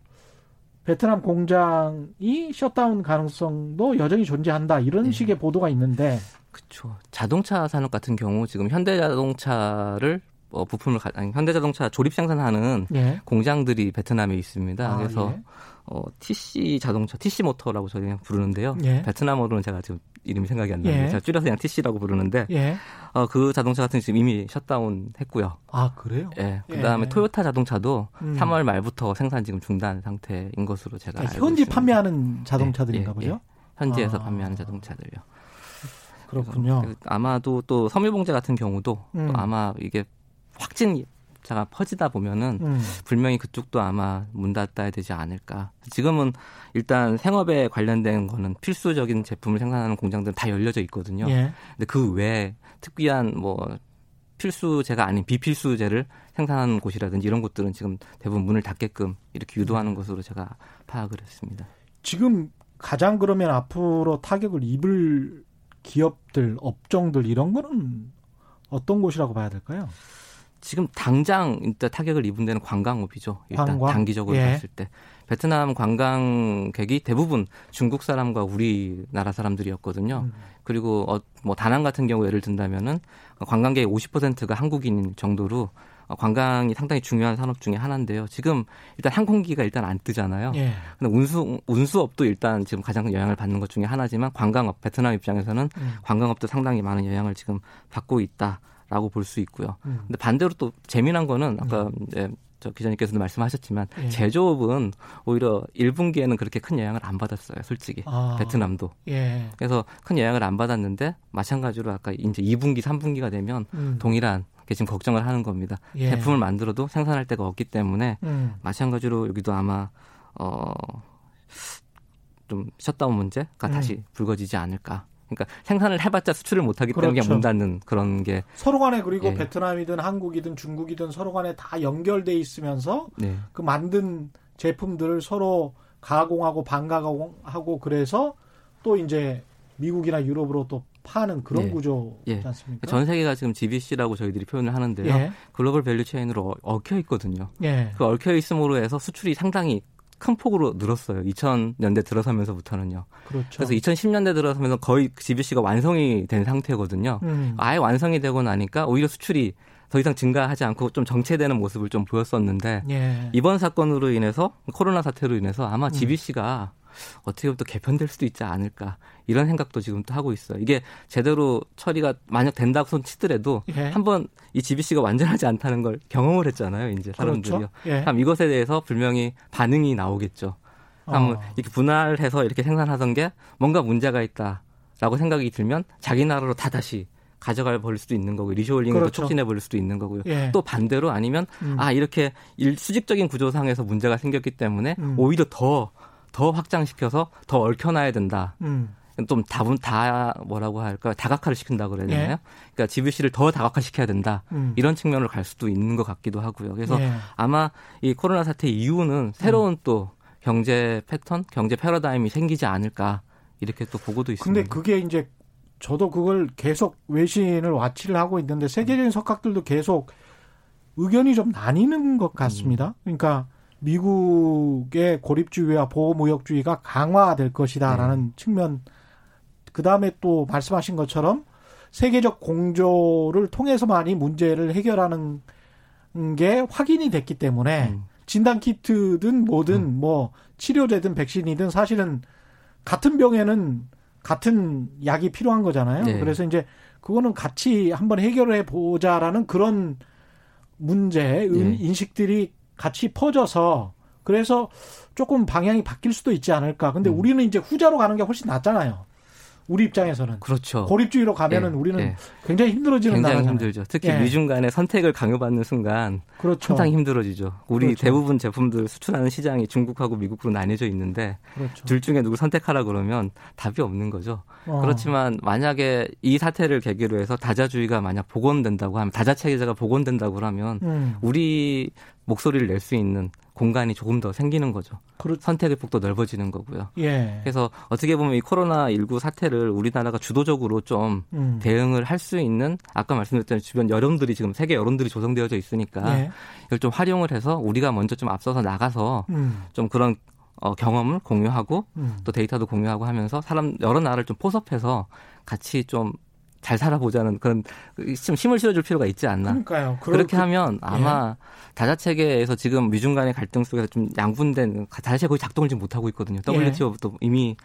베트남 공장이 셧다운 가능성도 여전히 존재한다 이런 네. 식의 보도가 있는데 그렇죠. 자동차 산업 같은 경우 지금 현대자동차를 어, 부품을 아니, 현대자동차 조립 생산하는 예. 공장들이 베트남에 있습니다. 아, 그래서 예. 어, TC 자동차, TC 모터라고 저희가 부르는데요. 예. 베트남어로는 제가 지금 이름이 생각이 안 나는데 예. 제가 줄여서 그냥 TC라고 부르는데 예. 어, 그 자동차 같은 지금 이미 셧다운 했고요. 아 그래요? 예. 그다음에 예. 토요타 자동차도 음. 3월 말부터 생산 지금 중단 상태인 것으로 제가 그러니까 현지 있습니다. 판매하는 자동차들인가 예, 예, 보죠? 예. 현지에서 아. 판매하는 자동차들요. 그렇군요. 아마도 또 섬유봉제 같은 경우도 음. 또 아마 이게 확진 자가 퍼지다 보면은 음. 분명히 그쪽도 아마 문 닫아야 되지 않을까. 지금은 일단 생업에 관련된 거는 필수적인 제품을 생산하는 공장들은 다 열려져 있거든요. 예. 근데 그 외에 특비한 뭐 필수제가 아닌 비필수제를 생산하는 곳이라든지 이런 곳들은 지금 대부분 문을 닫게끔 이렇게 유도하는 음. 것으로 제가 파악을 했습니다. 지금 가장 그러면 앞으로 타격을 입을 기업들, 업종들 이런 거는 어떤 곳이라고 봐야 될까요? 지금 당장 일단 타격을 입은 데는 관광업이죠. 일단 관광? 단기적으로 예. 봤을 때 베트남 관광객이 대부분 중국 사람과 우리나라 사람들이었거든요. 음. 그리고 어, 뭐 다낭 같은 경우 예를 든다면은 관광객의 50%가 한국인 정도로 관광이 상당히 중요한 산업 중에 하나인데요. 지금 일단 항공기가 일단 안 뜨잖아요. 예. 근데 운수 운수업도 일단 지금 가장 영향을 받는 것 중에 하나지만 관광업 베트남 입장에서는 음. 관광업도 상당히 많은 영향을 지금 받고 있다. 라고 볼 수 있고요. 음. 근데 반대로 또 재미난 거는 아까 음. 이제 저 기자님께서도 말씀하셨지만 예. 제조업은 오히려 1분기에는 그렇게 큰 영향을 안 받았어요, 솔직히. 아. 베트남도. 예. 그래서 큰 영향을 안 받았는데 마찬가지로 아까 이제 2분기, 3분기가 되면 음. 동일한 게 지금 걱정을 하는 겁니다. 예. 제품을 만들어도 생산할 데가 없기 때문에 음. 마찬가지로 여기도 아마 어 좀 셧다운 문제가 음. 다시 불거지지 않을까 그러니까 생산을 해봤자 수출을 못하기 때문에 그렇죠. 문 닫는 그런 게 서로 간에 그리고 예. 베트남이든 한국이든 중국이든 서로 간에 다 연결돼 있으면서 네. 그 만든 제품들을 서로 가공하고 반가공하고 그래서 또 이제 미국이나 유럽으로 또 파는 그런 예. 구조지 예. 않습니까? 전 세계가 지금 GVC라고 저희들이 표현을 하는데요. 예. global value chain으로 얽혀 있거든요. 예. 그 얽혀 있음으로 해서 수출이 상당히 큰 폭으로 늘었어요. 2000년대 들어서면서부터는요. 그렇죠. 그래서 2010년대 들어서면서 거의 GBC가 완성이 된 상태거든요. 음. 아예 완성이 되고 나니까 오히려 수출이 더 이상 증가하지 않고 좀 정체되는 모습을 좀 보였었는데 예. 이번 사건으로 인해서 코로나 사태로 인해서 아마 GBC가 음. 어떻게 보면 또 개편될 수도 있지 않을까 이런 생각도 지금 또 하고 있어요. 이게 제대로 처리가 만약 된다고 손 치더라도 예. 한번 이 GBC가 완전하지 않다는 걸 경험을 했잖아요. 이제 사람들이요. 그렇죠? 예. 참 이것에 대해서 분명히 반응이 나오겠죠. 참 어. 이렇게 분할해서 이렇게 생산하던 게 뭔가 문제가 있다라고 생각이 들면 자기 나라로 다 다시 가져갈 버릴 수도 있는 거고 리쇼링을 그렇죠. 촉진해 버릴 수도 있는 거고요. 예. 또 반대로 아니면 음. 아 이렇게 일 수직적인 구조상에서 문제가 생겼기 때문에 음. 오히려 더더 확장시켜서 더 얽혀놔야 된다. 음. 좀 다분 다 뭐라고 할까 다각화를 시킨다 그래야 되나요? 예. 그러니까 GBC를 더 다각화시켜야 된다. 음. 이런 측면을 갈 수도 있는 것 같기도 하고요. 그래서 예. 아마 이 코로나 사태 이후는 새로운 음. 또 경제 패턴, 경제 패러다임이 생기지 않을까 이렇게 또 보고도 있습니다. 근데 그게 이제 저도 그걸 계속 외신을 와치를 하고 있는데 세계적인 석학들도 계속 의견이 좀 나뉘는 것 같습니다. 음. 그러니까 미국의 고립주의와 보호무역주의가 강화될 것이다라는 네. 측면. 그 다음에 또 말씀하신 것처럼 세계적 공조를 통해서만이 문제를 해결하는 게 확인이 됐기 때문에 음. 진단 키트든 뭐든 음. 뭐 치료제든 백신이든 사실은 같은 병에는 같은 약이 필요한 거잖아요. 네. 그래서 이제 그거는 같이 한번 해결해 보자라는 그런 문제, 네. 인식들이 같이 퍼져서 그래서 조금 방향이 바뀔 수도 있지 않을까. 근데 음. 우리는 이제 후자로 가는 게 훨씬 낫잖아요. 우리 입장에서는 그렇죠. 고립주의로 가면은 예, 우리는 예. 굉장히 힘들어지는 굉장히 나라잖아요. 힘들죠. 특히 예. 미중 간의 선택을 강요받는 순간 그렇죠. 상당히 힘들어지죠. 우리 그렇죠. 대부분 제품들 수출하는 시장이 중국하고 미국으로 나뉘어져 있는데 그렇죠. 둘 중에 누구 선택하라 그러면 답이 없는 거죠. 어. 그렇지만 만약에 이 사태를 계기로 해서 다자주의가 만약 복원된다고 하면 다자 체제가 복원된다고 하면 음. 우리 목소리를 낼 수 있는 공간이 조금 더 생기는 거죠. 그렇... 선택의 폭도 넓어지는 거고요. 예. 그래서 어떻게 보면 이 코로나 19 사태를 우리나라가 주도적으로 좀 음. 대응을 할 수 있는 아까 말씀드렸던 주변 여론들이 지금 세계 여론들이 조성되어져 있으니까 예. 이걸 좀 활용을 해서 우리가 먼저 좀 앞서서 나가서 음. 좀 그런 어, 경험을 공유하고 음. 또 데이터도 공유하고 하면서 사람 여러 나라를 좀 포섭해서 같이 좀 잘 살아보자는 그런 좀 힘을 실어줄 필요가 있지 않나. 그러니까요. 그렇게 그, 하면 아마 예. 다자체계에서 지금 미중 간의 갈등 속에서 좀 양분된 다자체 거의 작동을 지금 못하고 있거든요. WTO도 예. 이미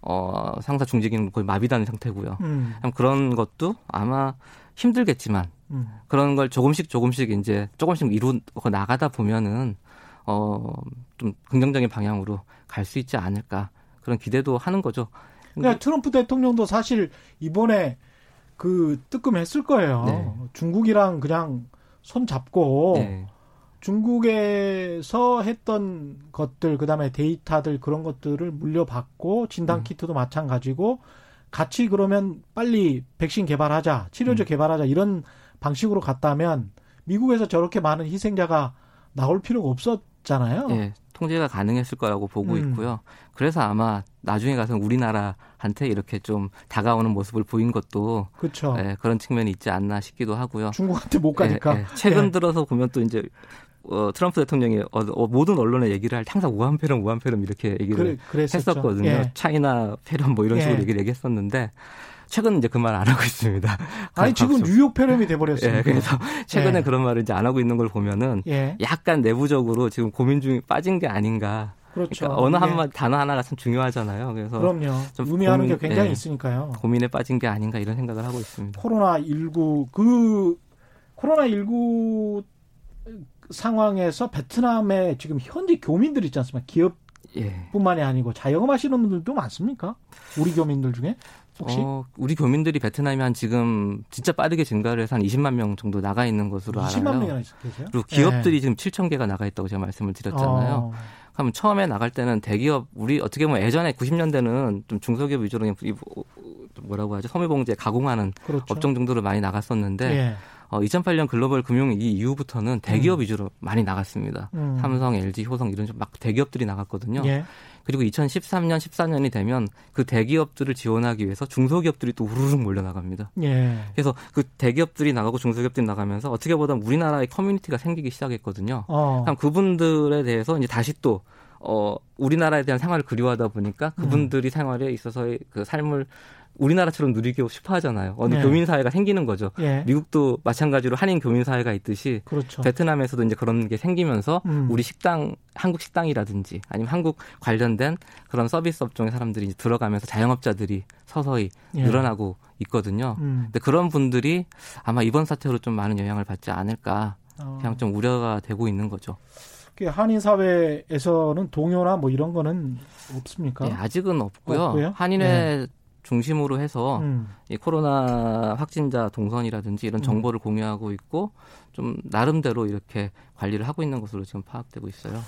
어, 상사 중직인 거의 마비된 상태고요. 음. 그런 것도 아마 힘들겠지만 음. 그런 걸 조금씩 조금씩 이제 조금씩 이루고 나가다 보면은 어, 좀 긍정적인 방향으로 갈 수 있지 않을까 그런 기대도 하는 거죠. 그러니까 트럼프 대통령도 사실 이번에 그 뜨끔했을 거예요. 네. 중국이랑 그냥 손 잡고 네. 중국에서 했던 것들 그다음에 데이터들 그런 것들을 물려받고 진단 음. 키트도 마찬가지고 같이 그러면 빨리 백신 개발하자 치료제 음. 개발하자 이런 방식으로 갔다면 미국에서 저렇게 많은 희생자가 나올 필요가 없었잖아요. 네, 통제가 가능했을 거라고 보고 음. 있고요. 그래서 아마 나중에 가서 우리나라한테 이렇게 좀 다가오는 모습을 보인 것도 그렇죠. 예, 그런 측면이 있지 않나 싶기도 하고요. 중국한테 못 가니까. 예, 예. 최근 예. 들어서 보면 또 이제 어, 트럼프 대통령이 어, 어, 모든 언론에 얘기를 할 때 항상 우한 폐렴, 우한 폐렴 이렇게 얘기를 그래, 했었거든요. 예. 차이나 폐렴 뭐 이런 식으로 얘기를 얘기했었는데 최근 이제 그 말 안 하고 있습니다. 아니 지금 뉴욕 폐렴이 돼버렸어요. 예, 그래서 최근에 예. 그런 말을 이제 안 하고 있는 걸 보면은 예. 약간 내부적으로 지금 고민 중에 빠진 게 아닌가. 그렇죠. 그러니까 어느 한 예. 단어 하나가 참 중요하잖아요. 그래서 그럼요. 좀 의미하는 고민, 게 굉장히 예, 있으니까요. 고민에 빠진 게 아닌가 이런 생각을 하고 있습니다. 코로나 19 그 코로나 19 상황에서 베트남에 지금 현지 교민들 있지 않습니까? 기업뿐만이 예. 아니고 자영업 하시는 분들도 많습니까? 우리 교민들 중에? 혹시? 어, 우리 교민들이 베트남이 한 지금 진짜 빠르게 증가를 해서 한 20만 명 정도 나가 있는 것으로 20만 알아요. 20만 명이나 계세요? 그리고 기업들이 네. 지금 7천 개가 나가 있다고 제가 말씀을 드렸잖아요. 어. 그럼 처음에 나갈 때는 대기업 우리 어떻게 보면 예전에 90년대는 좀 중소기업 위주로 뭐라고 하죠? 섬유봉제 가공하는 그렇죠. 업종 정도로 많이 나갔었는데 예. 어, 2008년 글로벌 금융위기 이후부터는 대기업 음. 위주로 많이 나갔습니다. 음. 삼성, LG, 효성 이런 좀막 대기업들이 나갔거든요. 예. 그리고 2013년, 14년이 되면 그 대기업들을 지원하기 위해서 중소기업들이 또 우르르 몰려 나갑니다. 예. 그래서 그 대기업들이 나가고 중소기업들이 나가면서 어떻게 보면 우리나라의 커뮤니티가 생기기 시작했거든요. 어. 그럼 그분들에 대해서 이제 다시 또 어, 우리나라에 대한 생활을 그리워하다 보니까 그분들이 음. 생활에 있어서의 그 삶을 우리나라처럼 누리고 싶어 하잖아요. 어느 네. 교민 사회가 생기는 거죠. 예. 미국도 마찬가지로 한인 교민 사회가 있듯이 그렇죠. 베트남에서도 이제 그런 게 생기면서 음. 우리 식당 한국 식당이라든지 아니면 한국 관련된 그런 서비스 업종의 사람들이 이제 들어가면서 자영업자들이 서서히 예. 늘어나고 있거든요. 음. 근데 그런 분들이 아마 이번 사태로 좀 많은 영향을 받지 않을까 어. 그냥 좀 우려가 되고 있는 거죠. 한인 사회에서는 동요나 뭐 이런 거는 없습니까? 네, 아직은 없고요. 없고요? 한인회 네. 중심으로 해서 음. 이 코로나 확진자 동선이라든지 이런 음. 정보를 음. 공유하고 있고 좀 나름대로 이렇게 관리를 하고 있는 것으로 지금 파악되고 있어요.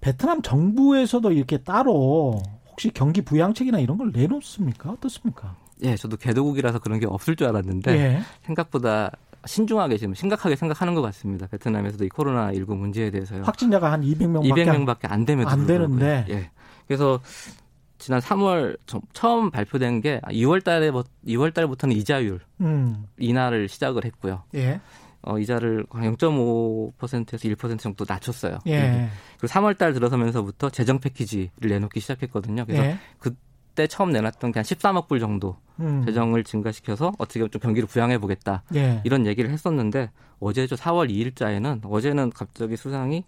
베트남 정부에서도 이렇게 따로 혹시 경기 부양책이나 이런 걸 내놓습니까? 어떻습니까? 예, 저도 개도국이라서 그런 게 없을 줄 알았는데 예. 생각보다 신중하게 지금 심각하게 생각하는 것 같습니다. 베트남에서도 이 코로나 19 문제에 대해서요. 확진자가 한 200명밖에 200명밖에 안 됨에도 안 되는데 예. 그래서 지난 3월 처음 발표된 게 2월 달에 2월 달부터는 이자율 음. 인하를 시작을 했고요. 예. 어, 이자를 0.5%에서 1% 정도 낮췄어요. 예. 그리고 3월 달 들어서면서부터 재정 패키지를 내놓기 시작했거든요. 그래서 예. 그때 처음 내놨던 게 한 13억 불 정도 음. 재정을 증가시켜서 어떻게 좀 경기를 부양해 보겠다. 예. 이런 얘기를 했었는데 어제죠. 4월 2일자에는 어제는 갑자기 수상이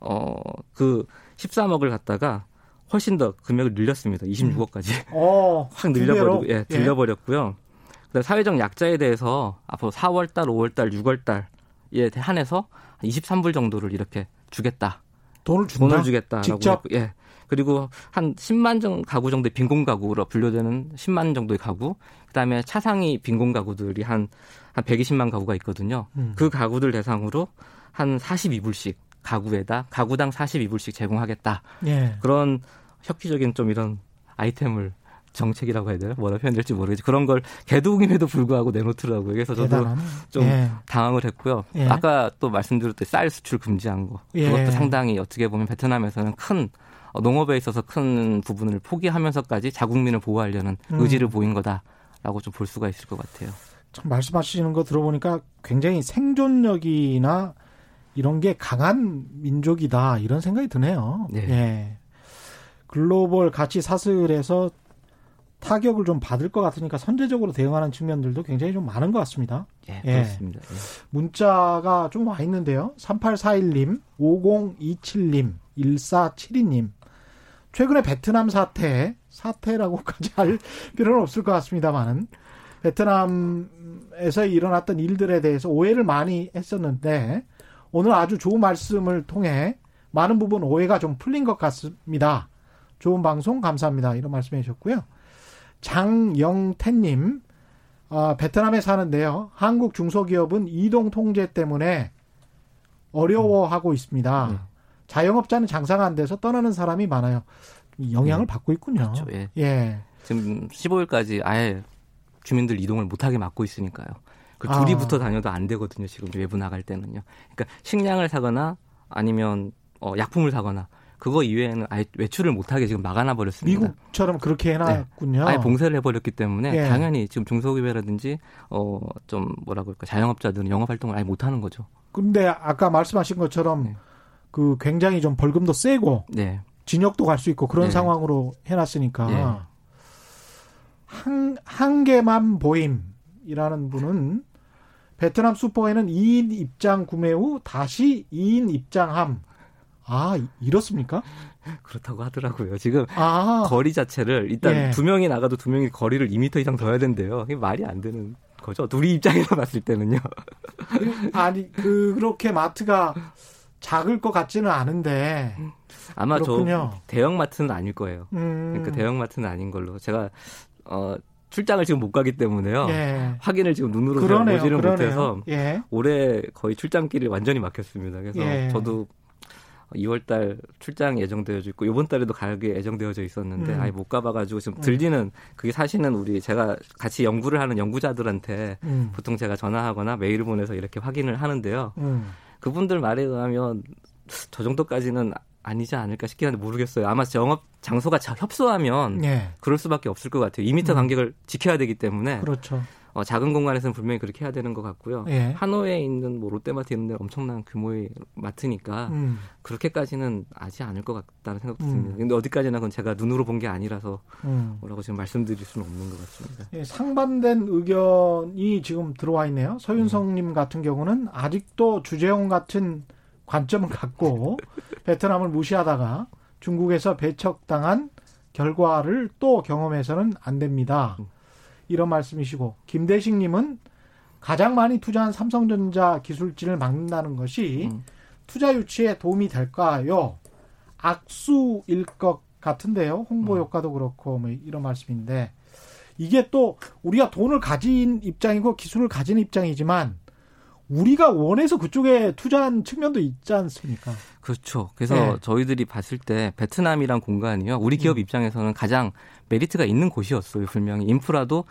어, 그 13억을 갖다가 훨씬 더 금액을 늘렸습니다. 26억까지. 음. 어, 확 늘려버리고, 예, 늘려버렸고요. 예. 그다음 사회적 약자에 대해서 앞으로 4월달, 5월달, 6월달에 한해서 23불 정도를 이렇게 주겠다. 돈을 준다. 돈을 주겠다라고 직접? 했고, 예. 그리고 한 10만 정 가구 정도의 빈곤 가구로 분류되는 10만 정도의 가구, 그다음에 차상위 빈곤 가구들이 한한 120만 가구가 있거든요. 음. 그 가구들 대상으로 한 42불씩 가구에다 가구당 42불씩 제공하겠다. 예. 그런 혁기적인 좀 이런 아이템을 정책이라고 해야 되나? 뭐라 표현될지 모르겠지. 그런 걸 개도임에도 불구하고 내놓더라고요. 그래서 저도 대단하네. 좀 예. 당황을 했고요. 예. 아까 또 말씀드렸던 쌀 수출 금지한 거. 예. 그것도 상당히 어떻게 보면 베트남에서는 큰 어, 농업에 있어서 큰 부분을 포기하면서까지 자국민을 보호하려는 음. 의지를 보인 거다라고 좀 볼 수가 있을 것 같아요. 참 말씀하시는 거 들어보니까 굉장히 생존력이나 이런 게 강한 민족이다 이런 생각이 드네요. 네. 예. 글로벌 가치 사슬에서 타격을 좀 받을 것 같으니까 선제적으로 대응하는 측면들도 굉장히 좀 많은 것 같습니다. 예, 예. 그렇습니다. 예. 문자가 좀 와 있는데요. 3841님, 5027님, 1472님. 최근에 베트남 사태, 사태라고까지 할 필요는 없을 것 같습니다만은 베트남에서 일어났던 일들에 대해서 오해를 많이 했었는데 오늘 아주 좋은 말씀을 통해 많은 부분 오해가 좀 풀린 것 같습니다. 좋은 방송 감사합니다. 이런 말씀해 주셨고요. 장영태님, 아, 베트남에 사는데요. 한국 중소기업은 이동 통제 때문에 어려워하고 있습니다. 네. 자영업자는 장사가 안 돼서 떠나는 사람이 많아요. 영향을 네. 받고 있군요. 그렇죠. 예. 예. 지금 15일까지 아예 주민들 이동을 못하게 막고 있으니까요. 그 둘이 아. 붙어 다녀도 안 되거든요. 지금 외부 나갈 때는요. 그러니까 식량을 사거나 아니면 어, 약품을 사거나 그거 이외에는 아예 외출을 못하게 지금 막아놔 버렸습니다. 미국처럼 그렇게 해놨군요. 네. 아예 봉쇄를 해버렸기 때문에 예. 당연히 지금 중소기업이라든지 어 좀 뭐라 그럴까 자영업자들은 영업 활동을 아예 못하는 거죠. 근데 아까 말씀하신 것처럼 네. 그 굉장히 좀 벌금도 세고 네. 진역도 갈 수 있고 그런 네. 상황으로 해놨으니까 네. 한, 한 개만 보임이라는 분은 베트남 슈퍼에는 2인 입장 구매 후 다시 2인 입장함. 아, 이렇습니까? 그렇다고 하더라고요. 지금 아. 거리 자체를 일단 예. 두 명이 나가도 두 명이 거리를 2미터 이상 둬야 된대요. 이게 말이 안 되는 거죠. 둘이 입장에서 봤을 때는요. 아니, 그, 그렇게 마트가 작을 것 같지는 않은데. 아마 그렇군요. 저 대형 마트는 아닐 거예요. 음. 그러니까 대형 마트는 아닌 걸로. 제가 어 출장을 지금 못 가기 때문에요. 예. 확인을 지금 눈으로 보지를 그러네요. 못해서 예. 올해 거의 출장길이 완전히 막혔습니다. 그래서 예. 저도 2월달 출장 예정되어져 있고 이번 달에도 가게 예정되어져 있었는데 음. 아예 못 가봐가지고 지금 음. 들리는 그게 사실은 우리 제가 같이 연구를 하는 연구자들한테 음. 보통 제가 전화하거나 메일을 보내서 이렇게 확인을 하는데요. 음. 그분들 말에 의하면 저 정도까지는 아니지 않을까 싶긴 한데 모르겠어요. 아마 영업 장소가 협소하면 예. 그럴 수밖에 없을 것 같아요. 2미터 음. 간격을 지켜야 되기 때문에. 그렇죠. 어, 작은 공간에서는 분명히 그렇게 해야 되는 것 같고요. 예. 하노이에 있는 뭐 롯데마트 있는 데 엄청난 규모의 마트니까 음. 그렇게까지는 아지 않을 것 같다는 생각도 음. 듭니다. 근데 어디까지나 그건 제가 눈으로 본 게 아니라서 음. 뭐라고 지금 말씀드릴 수는 없는 것 같습니다. 예, 상반된 의견이 지금 들어와 있네요. 서윤성님 음. 같은 경우는 아직도 주재용 같은 관점을 갖고 베트남을 무시하다가 중국에서 배척당한 결과를 또 경험해서는 안 됩니다. 음. 이런 말씀이시고 김대식 님은 가장 많이 투자한 삼성전자 기술진을 막는다는 것이 음. 투자 유치에 도움이 될까요? 악수일 것 같은데요. 홍보 음. 효과도 그렇고 뭐 이런 말씀인데 이게 또 우리가 돈을 가진 입장이고 기술을 가진 입장이지만 우리가 원해서 그쪽에 투자한 측면도 있지 않습니까? 그렇죠. 그래서 네. 저희들이 봤을 때 베트남이란 공간이요. 우리 기업 음. 입장에서는 가장 메리트가 있는 곳이었어요. 분명히 인프라도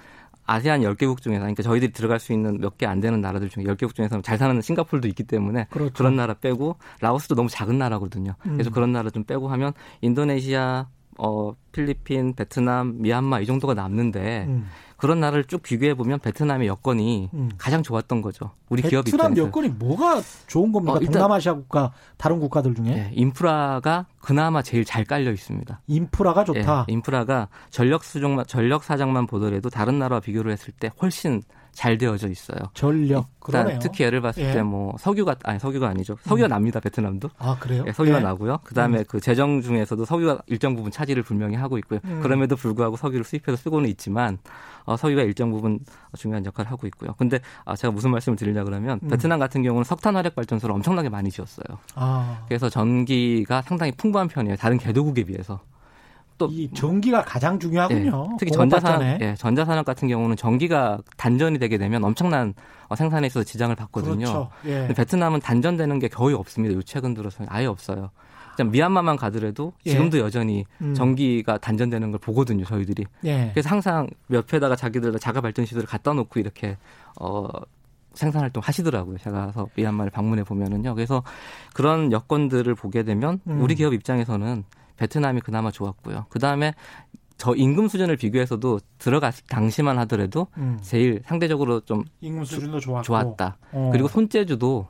아세안 10개국 중에서 그러니까 저희들이 들어갈 수 있는 몇 개 안 되는 나라들 중에 10개국 중에서 잘 사는 싱가폴도 있기 때문에 그렇죠. 그런 나라 빼고 라오스도 너무 작은 나라거든요. 음. 그래서 그런 나라 좀 빼고 하면 인도네시아 어 필리핀, 베트남, 미얀마 이 정도가 남는데 음. 그런 나라를 쭉 비교해 보면 베트남의 여건이 음. 가장 좋았던 거죠. 우리 기업 입장에서. 베트남 여건이 뭐가 좋은 겁니까? 어, 동남아시아 국가 다른 국가들 중에? 네, 인프라가 그나마 제일 잘 깔려 있습니다. 인프라가 좋다. 네, 인프라가 전력 수종만 전력 사정만 보더라도 다른 나라와 비교를 했을 때 훨씬 잘 되어져 있어요. 전력. 그러네요. 특히 예를 봤을 예. 때뭐 석유가 아니 석유가 아니죠. 석유가 음. 납니다. 베트남도. 아 그래요? 예, 석유가 예. 나고요. 그다음에 음. 그 재정 중에서도 석유가 일정 부분 차지를 분명히 하고 있고요. 음. 그럼에도 불구하고 석유를 수입해서 쓰고는 있지만 어, 석유가 일정 부분 중요한 역할을 하고 있고요. 근데 아, 제가 무슨 말씀을 드리냐 그러면 음. 베트남 같은 경우는 석탄 화력 발전소를 엄청나게 많이 지었어요. 아. 그래서 전기가 상당히 풍부한 편이에요. 다른 개도국에 비해서. 또 이 전기가 가장 중요하군요. 예, 특히 전자산업, 예, 전자산업 같은 경우는 전기가 단전이 되게 되면 엄청난 어, 생산에 있어서 지장을 받거든요. 그렇죠. 예. 베트남은 단전되는 게 거의 없습니다. 요 최근 들어서 아예 없어요. 미얀마만 가더라도 예. 지금도 예. 여전히 음. 전기가 단전되는 걸 보거든요, 저희들이. 예. 그래서 항상 옆에다가 자기들 자가 발전 시설을 갖다 놓고 이렇게 어 생산 활동 하시더라고요. 제가 가서 미얀마를 방문해 보면은요. 그래서 그런 여건들을 보게 되면 음. 우리 기업 입장에서는 베트남이 그나마 좋았고요. 그 다음에 저 임금 수준을 비교해서도 들어갔을 당시만 하더라도 음. 제일 상대적으로 좀 임금 수준도 좋았고. 좋았다. 어. 그리고 손재주도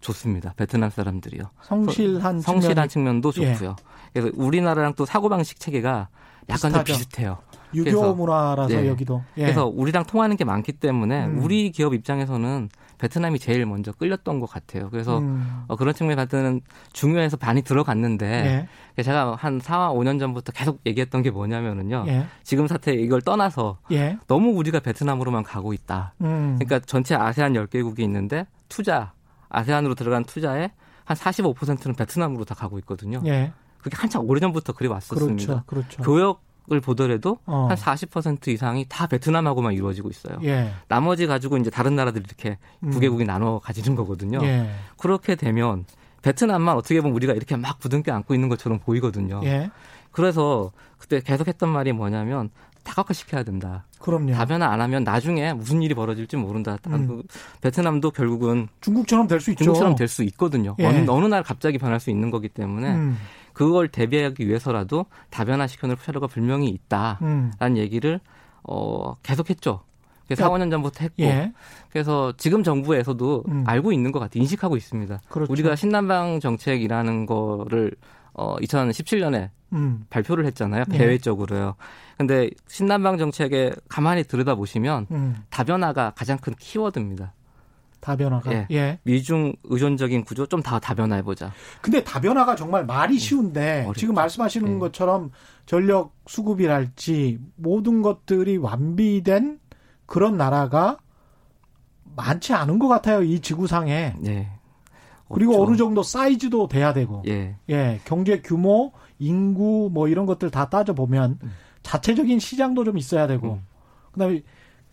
좋습니다. 베트남 사람들이요. 성실한 성실한 측면. 도 좋고요. 예. 그래서 우리나라랑 또 사고 방식 체계가 약간 좀 비슷해요. 유교 문화라서 네. 여기도. 예. 그래서 우리랑 통하는 게 많기 때문에 음. 우리 기업 입장에서는 베트남이 제일 먼저 끌렸던 것 같아요. 그래서 음. 어, 그런 측면에 봤을 중요해서 많이 들어갔는데 예. 제가 한 4, 5년 전부터 계속 얘기했던 게 뭐냐면은요. 예. 지금 사태 이걸 떠나서 예. 너무 우리가 베트남으로만 가고 있다. 음. 그러니까 전체 아세안 10개국이 있는데 투자 아세안으로 들어간 투자에 한 45%는 베트남으로 다 가고 있거든요. 예. 그게 한참 오래전부터 그래 왔었습니다. 그렇죠, 그렇죠. 교역 을 보더라도 어. 한40% 이상이 다 베트남하고만 이루어지고 있어요. 예. 나머지 가지고 이제 다른 나라들 이렇게 음. 9개국이 나눠 가지는 거거든요. 예. 그렇게 되면 베트남만 어떻게 보면 우리가 이렇게 막 부둥켜 안고 있는 것처럼 보이거든요. 예. 그래서 그때 계속 했던 말이 뭐냐면 다각화 시켜야 된다. 그럼요. 다변화 안 하면 나중에 무슨 일이 벌어질지 모른다. 음. 그 베트남도 결국은 중국처럼 될 수 있죠. 중국처럼 될 수 있거든요. 예. 어느, 어느 날 갑자기 변할 수 있는 거기 때문에 음. 그걸 대비하기 위해서라도 다변화 시켜놓을 필요가 분명히 있다라는 음. 얘기를 어, 계속했죠. 그래서 그러니까, 4, 5년 전부터 했고 예. 그래서 지금 정부에서도 음. 알고 있는 것 같아요. 인식하고 있습니다. 그렇죠. 우리가 신남방 정책이라는 거를 어 2017년에 음. 발표를 했잖아요. 예. 대외적으로요. 근데 신남방 정책에 가만히 들여다 보시면 음. 다변화가 가장 큰 키워드입니다. 다변화가 예. 예. 미중 의존적인 구조 좀 다 다변화해 보자. 근데 다변화가 정말 말이 쉬운데 어렵죠. 지금 말씀하시는 예. 것처럼 전력 수급이랄지 모든 것들이 완비된 그런 나라가 많지 않은 것 같아요. 이 지구상에. 예. 그리고 없죠. 어느 정도 사이즈도 돼야 되고. 예. 예. 경제 규모, 인구 뭐 이런 것들 다 따져 보면 음. 자체적인 시장도 좀 있어야 되고. 음. 그다음에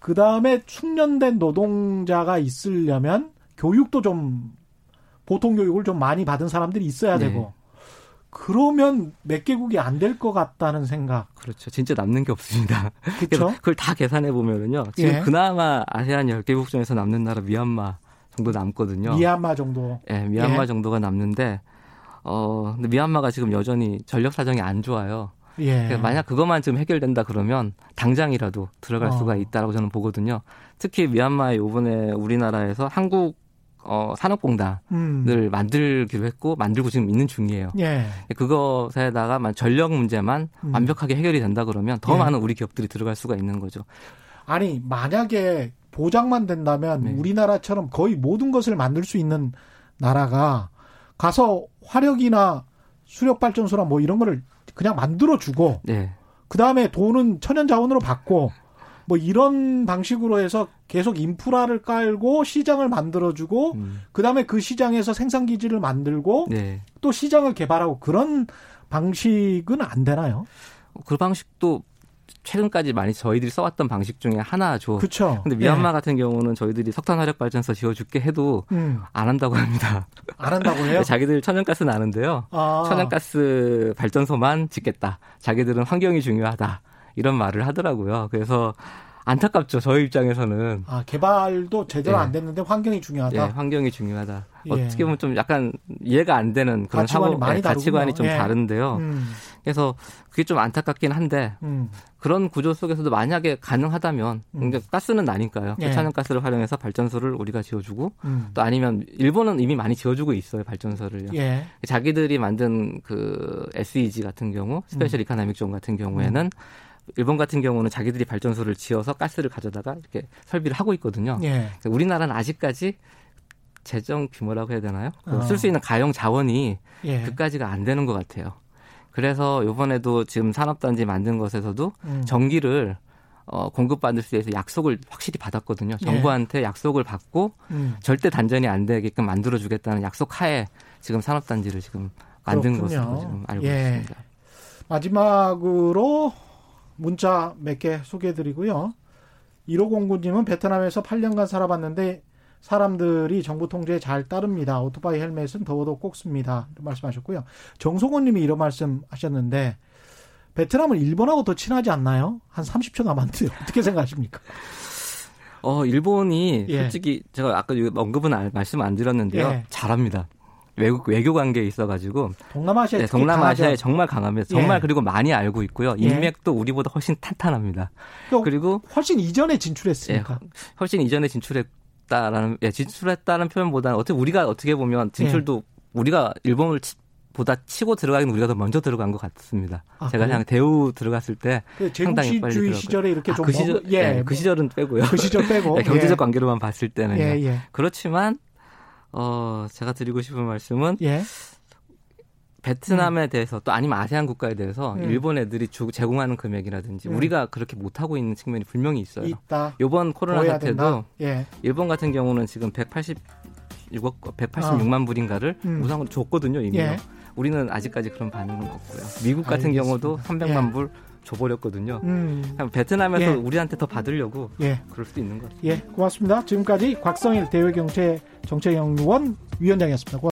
그 다음에 숙련된 노동자가 있으려면 교육도 좀 보통 교육을 좀 많이 받은 사람들이 있어야 네. 되고 그러면 몇 개국이 안 될 것 같다는 생각. 그렇죠. 진짜 남는 게 없습니다. 그렇죠. 그걸 다 계산해 보면은요. 지금 예. 그나마 아세안 10개국 중에서 남는 나라 미얀마 정도 남거든요. 미얀마 정도. 예, 미얀마 예. 정도가 남는데 어, 근데 미얀마가 지금 여전히 전력 사정이 안 좋아요. 예. 그러니까 만약 그것만 지금 해결된다 그러면 당장이라도 들어갈 어. 수가 있다라고 저는 보거든요. 특히 미얀마에 요번에 우리나라에서 한국 어, 산업공단을 음. 만들기로 했고 만들고 지금 있는 중이에요. 예. 그것에다가 전력 문제만 음. 완벽하게 해결이 된다 그러면 더 예. 많은 우리 기업들이 들어갈 수가 있는 거죠. 아니 만약에 보장만 된다면 네. 우리나라처럼 거의 모든 것을 만들 수 있는 나라가 가서 화력이나 수력 발전소나 뭐 이런 거를 그냥 만들어 주고 네. 그 다음에 돈은 천연 자원으로 받고 뭐 이런 방식으로 해서 계속 인프라를 깔고 시장을 만들어주고 음. 그 다음에 그 시장에서 생산 기지를 만들고 네. 또 시장을 개발하고 그런 방식은 안 되나요? 그 방식도 최근까지 많이 저희들이 써왔던 방식 중에 하나죠. 그렇죠. 근데 미얀마 네. 같은 경우는 저희들이 석탄 화력 발전소 지어줄게 해도 음. 안 한다고 합니다. 안 한다고 해요? 자기들 천연가스 나는데요. 아. 천연가스 발전소만 짓겠다. 자기들은 환경이 중요하다. 이런 말을 하더라고요. 그래서 안타깝죠. 저희 입장에서는. 아, 개발도 제대로 네. 안 됐는데 환경이 중요하다. 네, 환경이 중요하다. 예. 어떻게 보면 좀 약간 이해가 안 되는 그런 가치관이 사고, 많이 네, 가치관이 좀 예. 다른데요. 음. 그래서 그게 좀 안타깝긴 한데 음. 그런 구조 속에서도 만약에 가능하다면 음. 그러니까 가스는 나니까요. 예. 천연가스를 활용해서 발전소를 우리가 지어주고 음. 또 아니면 일본은 이미 많이 지어주고 있어요 발전소를요. 예. 자기들이 만든 그 SEZ 같은 경우 special 음. economic zone 같은 경우에는 음. 일본 같은 경우는 자기들이 발전소를 지어서 가스를 가져다가 이렇게 설비를 하고 있거든요. 예. 우리나라는 아직까지 재정 규모라고 해야 되나요? 어. 쓸수 있는 가용 자원이 예. 그까지가 안 되는 것 같아요. 그래서 요번에도 지금 산업단지 만든 것에서도 음. 전기를 어, 공급받을 수 있어서 약속을 확실히 받았거든요. 예. 정부한테 약속을 받고 음. 절대 단전이 안 되게끔 만들어주겠다는 약속 하에 지금 산업단지를 지금 만든 그렇군요. 것으로 지금 알고 예. 있습니다. 마지막으로 문자 몇 개 소개해 드리고요. 1509님은 베트남에서 8년간 살아봤는데 사람들이 정부 통제에 잘 따릅니다. 오토바이 헬멧은 더워도 꼭 씁니다. 말씀하셨고요. 정성원 님이 이런 말씀 하셨는데 베트남은 일본하고 더 친하지 않나요? 한 30초 남았는데 어떻게 생각하십니까? 어, 일본이 예. 솔직히 제가 아까 언급은 말씀 안 드렸는데요. 예. 잘합니다. 외국 외교 관계에 있어가지고 동남아시아 네, 동남아시아에 정말 강합니다. 정말 예. 그리고 많이 알고 있고요. 예. 인맥도 우리보다 훨씬 탄탄합니다. 그리고 훨씬 이전에 진출했으니까 예, 훨씬 이전에 진출했다라는 예, 진출했다는 표현보다는 어떻게 우리가 어떻게 보면 진출도 예. 우리가 일본을 보다 치고 들어가긴 우리가 더 먼저 들어간 것 같습니다. 아, 제가 그냥 대우 들어갔을 때 그 상당히 빨리 들어갔 시절에 이렇게 아, 좀그 시절 예, 네, 그 시절은 빼고요. 그 시절 빼고 네, 경제적 예. 관계로만 봤을 때는 예, 예. 그렇지만 어 제가 드리고 싶은 말씀은 예. 베트남에 음. 대해서 또 아니면 아세안 국가에 대해서 음. 일본 애들이 주, 제공하는 금액이라든지 음. 우리가 그렇게 못하고 있는 측면이 분명히 있어요. 있다. 이번 코로나 사태도 예. 일본 같은 경우는 지금 186억 186만 아. 불인가를 음. 우상으로 줬거든요 이미. 예. 우리는 아직까지 그런 반응은 없고요. 미국 같은 알겠습니다. 경우도 300만 예. 불 줘버렸거든요. 음. 베트남에서 예. 우리한테 더 받으려고 예. 그럴 수도 있는 것 같아요. 예, 고맙습니다. 지금까지 곽성일 대외경제 정책연구원 위원장이었습니다. 고맙습니다.